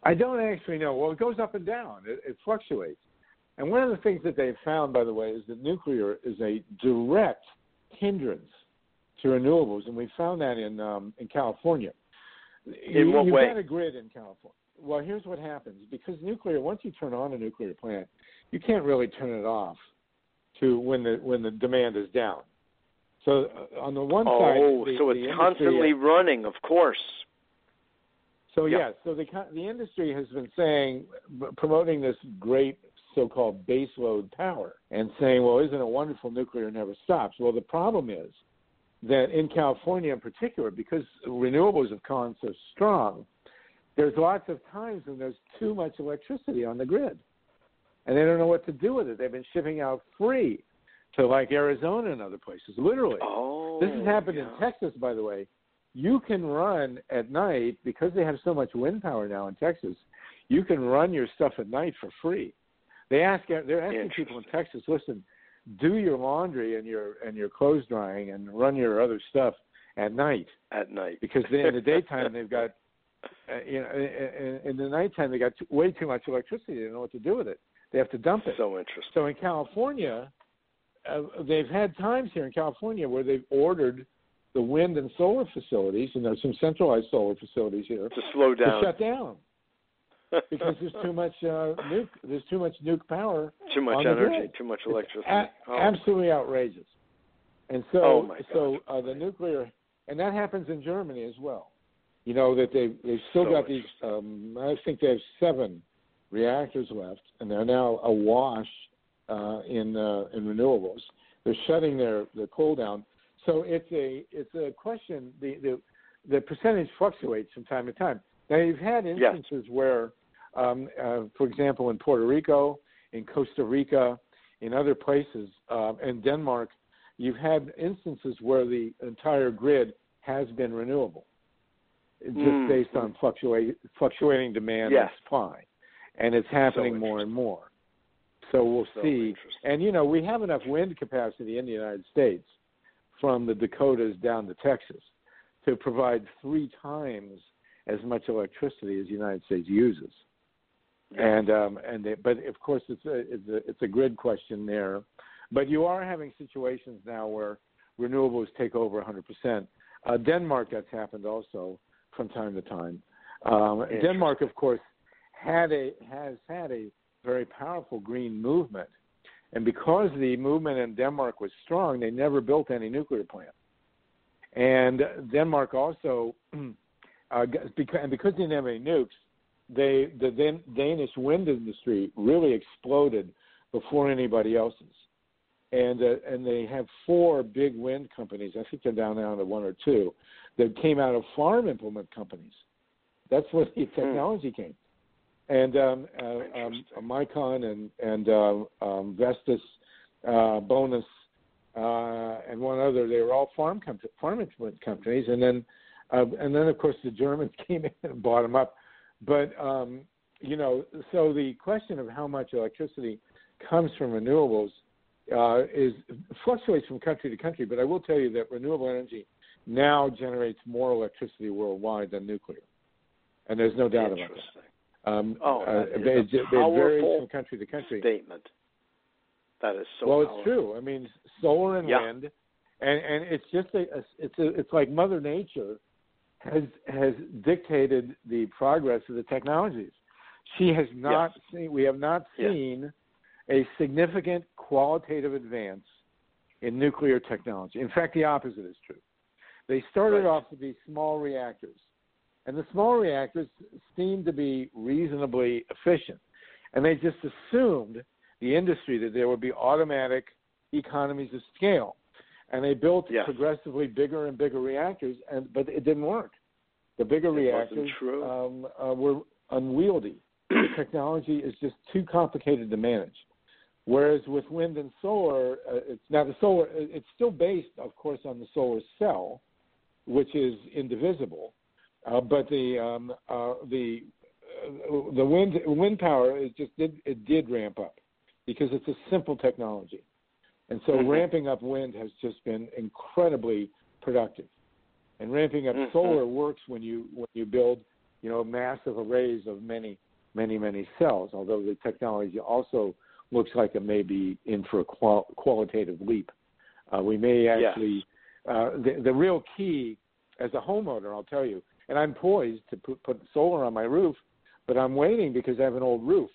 I don't actually know. Well, it goes up and down. It, it fluctuates. And one of the things that they've found, by the way, is that nuclear is a direct hindrance to renewables, and we found that in um, in California. In you, what you've way? got a grid in California. Well, here's what happens because nuclear. Once you turn on a nuclear plant, you can't really turn it off to when the when the demand is down. So uh, on the one side, Oh, so it's industry- constantly running, of course. So Yeah. yeah, so the the industry has been saying, promoting this great so-called baseload power, and saying, well, isn't it wonderful? Nuclear never stops. Well, the problem is that in California, in particular, because renewables have gone so strong, there's lots of times when there's too much electricity on the grid, and they don't know what to do with it. They've been shipping out free to like Arizona and other places, literally. Oh, This has happened yeah. in Texas, by the way. You can run at night because they have so much wind power now in Texas. You can run your stuff at night for free. They ask they're asking people in Texas, listen, do your laundry and your and your clothes drying and run your other stuff at night at night because they, in the daytime they've got uh, you know in, in the nighttime they got too, way too much electricity. They don't know what to do with it. They have to dump it. so interesting. So in California, uh, they've had times here in California where they've ordered the wind and solar facilities, and there's some centralized solar facilities here, To slow down, to shut down because there's too much uh, nuke. There's too much nuke power. too much energy, too much electricity. a- oh. Absolutely outrageous. And so, Oh, so uh, the nuclear, and that happens in Germany as well. You know that they they've still So got these. Um, I think they have seven reactors left, and they're now awash uh, in uh, in renewables. They're shutting their their coal down. So it's a it's a question. The the the percentage fluctuates from time to time. Now you've had Yes. instances where, um, uh, for example, in Puerto Rico, in Costa Rica, in other places, um, in Denmark, you've had instances where the entire grid has been renewable, just Mm. based on fluctuate, fluctuating demand Yes. and supply, and it's happening more and more. So we'll So see. And you know, we have enough wind capacity in the United States, from the Dakotas down to Texas, to provide three times as much electricity as the United States uses. And um, and they, but of course it's a, it's a it's a grid question there. But you are having situations now where renewables take over 100%. Uh, Denmark, that's happened also from time to time. Um, Denmark, of course, had a has had a very powerful green movement, and because the movement in Denmark was strong, they never built any nuclear plant. And Denmark also, uh, because, and because they didn't have any nukes, they the Dan- Danish wind industry really exploded before anybody else's. And uh, and they have four big wind companies. I think they're down now to one or two that came out of farm implement companies. That's where the hmm. technology came. And um, uh, um, Micon and and uh, um, Vestas, uh, Bonus, uh, and one other. They were all farm com- farm implement companies, and then uh, and then of course the Germans came in and bought them up. But um, you know, so the question of how much electricity comes from renewables uh, is fluctuates from country to country. But I will tell you that renewable energy now generates more electricity worldwide than nuclear, and there's no doubt about that. Um, oh, uh, it, it varies from country to country. Statement. That is so. Well, powerful. it's true. I mean, solar and yeah. wind, and and it's just a, it's a, it's like Mother Nature has has dictated the progress of the technologies. She has not yes. seen. We have not seen a significant qualitative advance in nuclear technology. In fact, the opposite is true. They started right. off with these small reactors, and the small reactors seemed to be reasonably efficient, and they just assumed the industry that there would be automatic economies of scale. And they built yes. progressively bigger and bigger reactors, and but it didn't work. The bigger it reactors um, uh, were unwieldy. the technology is just too complicated to manage. Whereas with wind and solar, uh, it's now the solar. It's still based, of course, on the solar cell, which is indivisible. Uh, but the um, uh, the uh, the wind wind power is just did it did ramp up because it's a simple technology. And so mm-hmm. ramping up wind has just been incredibly productive. And ramping up mm-hmm. solar works when you when you build, you know, massive arrays of many, many, many cells. Although the technology also looks like it may be in for a qual- qualitative leap. Uh, we may actually yes. uh, the, the real key as a homeowner, I'll tell you, and I'm poised to put, put solar on my roof, but I'm waiting because I have an old roof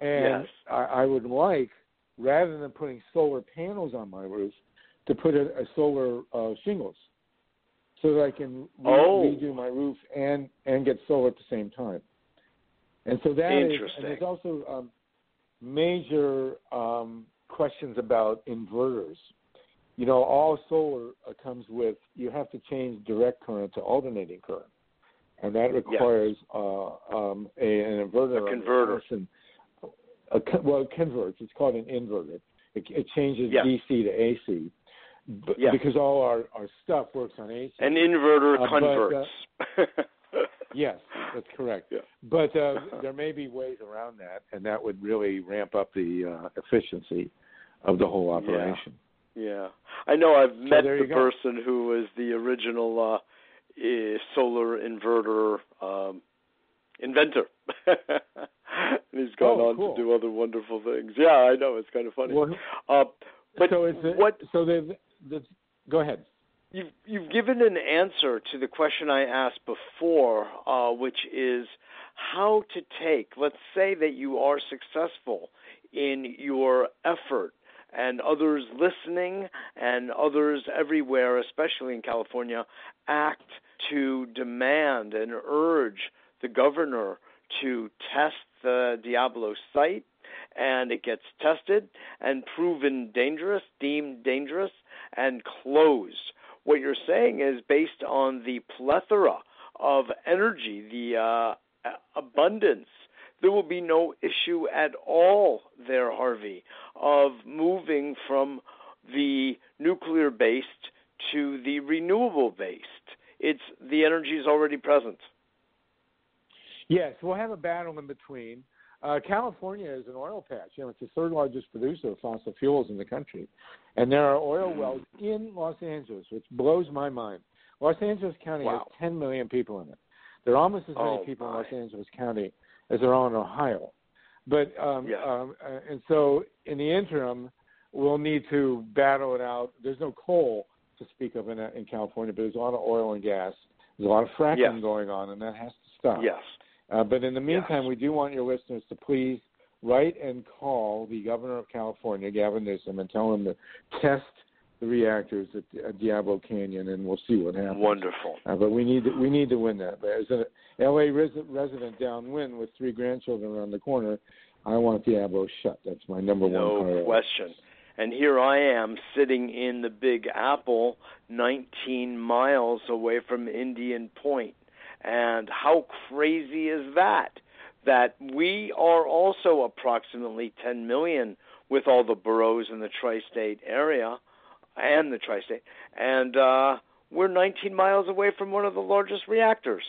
and yes. I, I would like, rather than putting solar panels on my roof, to put a, a solar uh, shingles, so that I can re- oh. redo my roof and and get solar at the same time. And so that is, and there's also um, major um, questions about inverters. You know, all solar uh, comes with you have to change direct current to alternating current, and that requires yes. uh, um, a, an inverter. A converter a, well, it converts. It's called an inverter. It, it changes yes. DC to AC. B- yes. Because all our, our stuff works on AC. An inverter uh, converts. But, uh, yes, that's correct. Yeah. But uh, there may be ways around that, and that would really ramp up the uh, efficiency of the whole operation. Yeah. Yeah. I know I've so met the go. person who was the original uh, solar inverter um, inventor. and he's gone oh, on cool. to do other wonderful things. Yeah, I know it's kind of funny. Well, uh, but so it's a, what? So the, the go ahead. You've you've given an answer to the question I asked before, uh, which is how to take. Let's say that you are successful in your effort and others listening and others everywhere, especially in California, act to demand and urge the governor to test the Diablo site, and it gets tested and proven dangerous, deemed dangerous, and closed. What you're saying is based on the plethora of energy, the uh, abundance. There will be no issue at all there, Harvey, of moving from the nuclear based to the renewable based. It's the energy is already present. Yes, we'll have a battle in between. Uh, California is an oil patch. You know, it's the third largest producer of fossil fuels in the country, and there are oil wells in Los Angeles, which blows my mind. Los Angeles County wow. has 10 million people in it. There are almost as many oh, people my. in Los Angeles County as there are in Ohio. But um, yes. um, uh, and so in the interim, we'll need to battle it out. There's no coal to speak of in, in California, but there's a lot of oil and gas. There's a lot of fracking yes. going on, and that has to stop. Yes. Uh, but in the meantime, yes. we do want your listeners to please write and call the governor of California, Gavin Newsom, and tell him to test the reactors at, at Diablo Canyon, and we'll see what happens. Wonderful. Uh, but we need to, we need to win that. But as an LA res- resident downwind with three grandchildren around the corner, I want Diablo shut. That's my number no one. No question. And here I am sitting in the Big Apple, 19 miles away from Indian Point. And how crazy is that? That we are also approximately 10 million with all the boroughs in the tri state area and the tri state. And uh, we're 19 miles away from one of the largest reactors.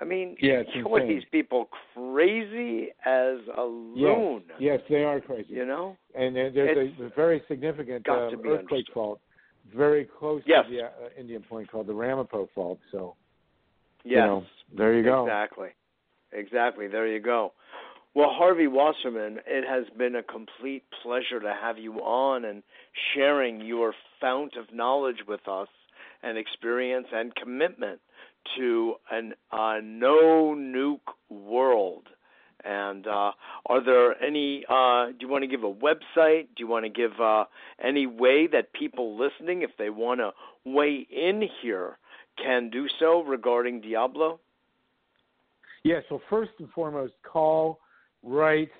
I mean, yeah, what these people crazy as a loon. Yes, yes, they are crazy. You know, and uh, there's a, a, very significant uh, earthquake understood. fault very close yes. to the uh, Indian Point called the Ramapo fault. So, yes. you know, there you go. Exactly, exactly. There you go. Well, Harvey Wasserman, it has been a complete pleasure to have you on and sharing your fount of knowledge with us and experience and commitment to an uh, no nuke world. And uh, are there any? Uh, do you want to give a website? Do you want to give uh, any way that people listening, if they want to weigh in here, can do so regarding Diablo? Yeah. So first and foremost, call, write,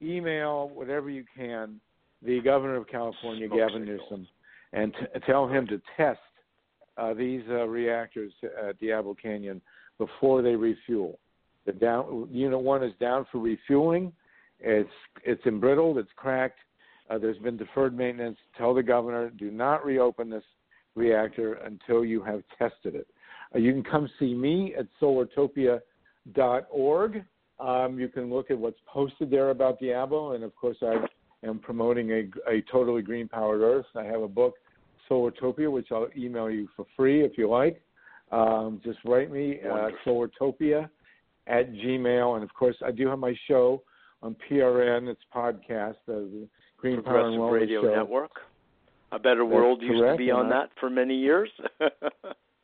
email, whatever you can, the governor of California, Smoke Gavin signal. Newsom, and t- tell him to test uh, these uh, reactors at Diablo Canyon before they refuel. The down unit one is down for refueling. It's it's embrittled. It's cracked. Uh, there's been deferred maintenance. Tell the governor do not reopen this reactor until you have tested it. Uh, you can come see me at solartopia.org. Um, you can look at what's posted there about Diablo, and of course I am promoting a, a totally green powered Earth. I have a book Solartopia, which I'll email you for free if you like. Um, just write me uh, Solartopia at Gmail, and of course I do have my show on PRN. It's podcast, the Green Power and Wellness Radio Show. Network. A Better World used to be on that for many years.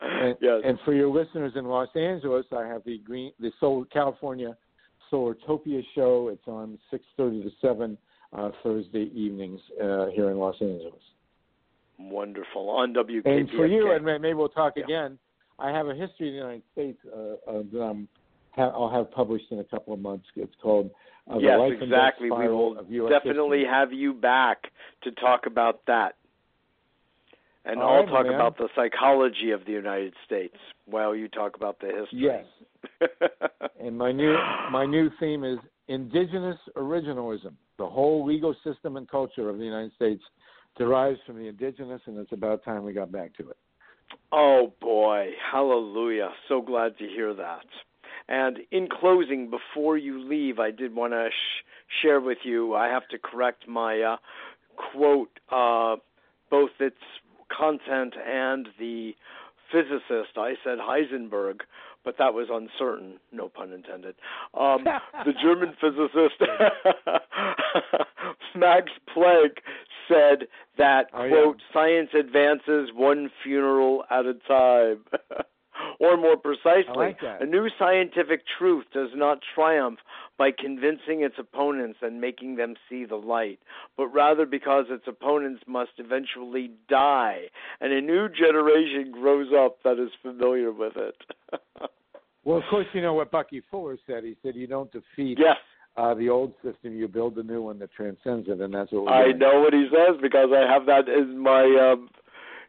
And, yes. and for your listeners in Los Angeles, I have the Green, the Solar California Solartopia show. It's on 6:30 to 7 uh, Thursday evenings uh, here in Los Angeles. Wonderful on WKPFK. And for you, and maybe we'll talk Yeah. again. I have a history of the United States uh, that I'm, ha- I'll have published in a couple of months. It's called uh, The yes, exactly. We will definitely History. have you back to talk about that. And All I'll right, talk man. about the psychology of the United States while you talk about the history. Yes. And my new my new theme is indigenous originalism. The whole legal system and culture of the United States derives from the indigenous, and it's about time we got back to it. Oh boy, hallelujah. So glad to hear that. And in closing, before you leave, I did want to sh- share with you, I have to correct my uh, quote, uh, both its content and the physicist. I said Heisenberg, but that was uncertain, no pun intended. Um, the German physicist Max Planck said that Oh, yeah. quote science advances one funeral at a time. or more precisely, like a new scientific truth does not triumph by convincing its opponents and making them see the light, but rather because its opponents must eventually die, and a new generation grows up that is familiar with it. Well, of course, you know what Bucky Fuller said. He said, "You don't defeat yes, uh, the old system; you build a new one that transcends it." And that's what we're I doing. know what he says because I have that in my um,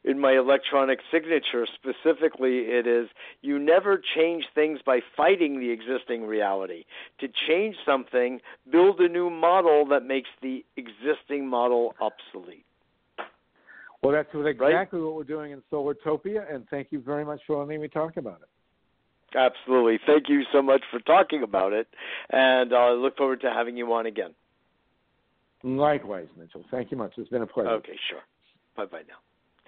in my electronic signature. Specifically, it is you never change things by fighting the existing reality. To change something, build a new model that makes the existing model obsolete. Well, that's exactly what we're doing in Solartopia, and thank you very much for letting me talk about it. Absolutely. Thank you so much for talking about it, and uh, I look forward to having you on again. Likewise, Mitchell. Thank you much. It's been a pleasure. Okay, sure. Bye bye now.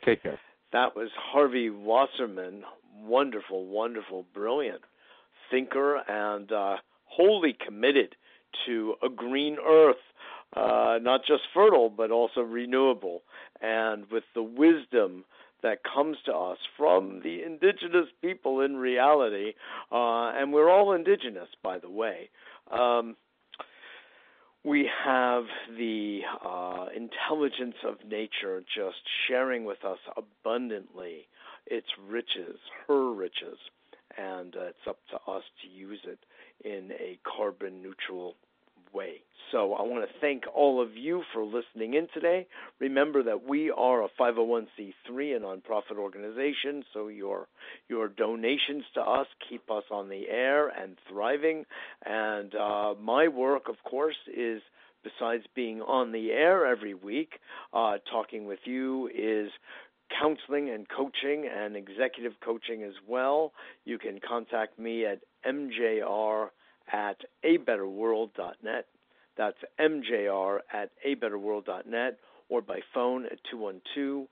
Take care. That was Harvey Wasserman. Wonderful, wonderful, brilliant thinker and uh, wholly committed to a green earth, uh, not just fertile, but also renewable. And with the wisdom that comes to us from the indigenous people in reality, uh, and we're all indigenous, by the way. Um, we have the uh, intelligence of nature just sharing with us abundantly its riches, her riches, and uh, it's up to us to use it in a carbon neutral way. So I want to thank all of you for listening in today. Remember that we are a 501c3 a nonprofit organization, so your your donations to us keep us on the air and thriving. And uh, my work, of course, is besides being on the air every week, uh, talking with you, is counseling and coaching and executive coaching as well. You can contact me at mjr at abetterworld.net. That's mjr at abetterworld.net or by phone at 212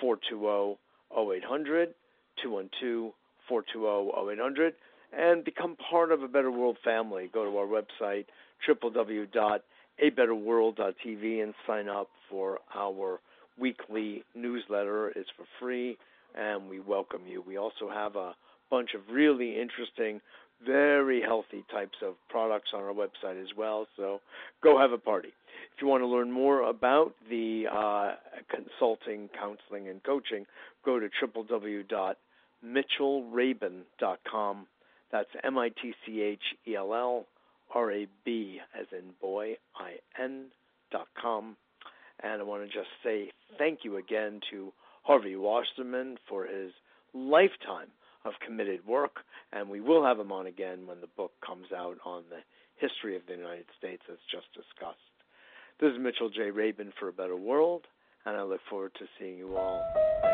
420 0800, 212 420 0800, and become part of a Better World family. Go to our website, www.abetterworld.tv, and sign up for our weekly newsletter. It's for free, and we welcome you. We also have a bunch of really interesting very healthy types of products on our website as well. So go have a party. If you want to learn more about the uh, consulting, counseling, and coaching, go to www.mitchellrabin.com. That's M I T C H E L L R A B as in boy, I N dot com. And I want to just say thank you again to Harvey Wasserman for his lifetime of committed work, and we will have him on again when the book comes out on the history of the United States, as just discussed. This is Mitchell J. Rabin for a Better World, and I look forward to seeing you all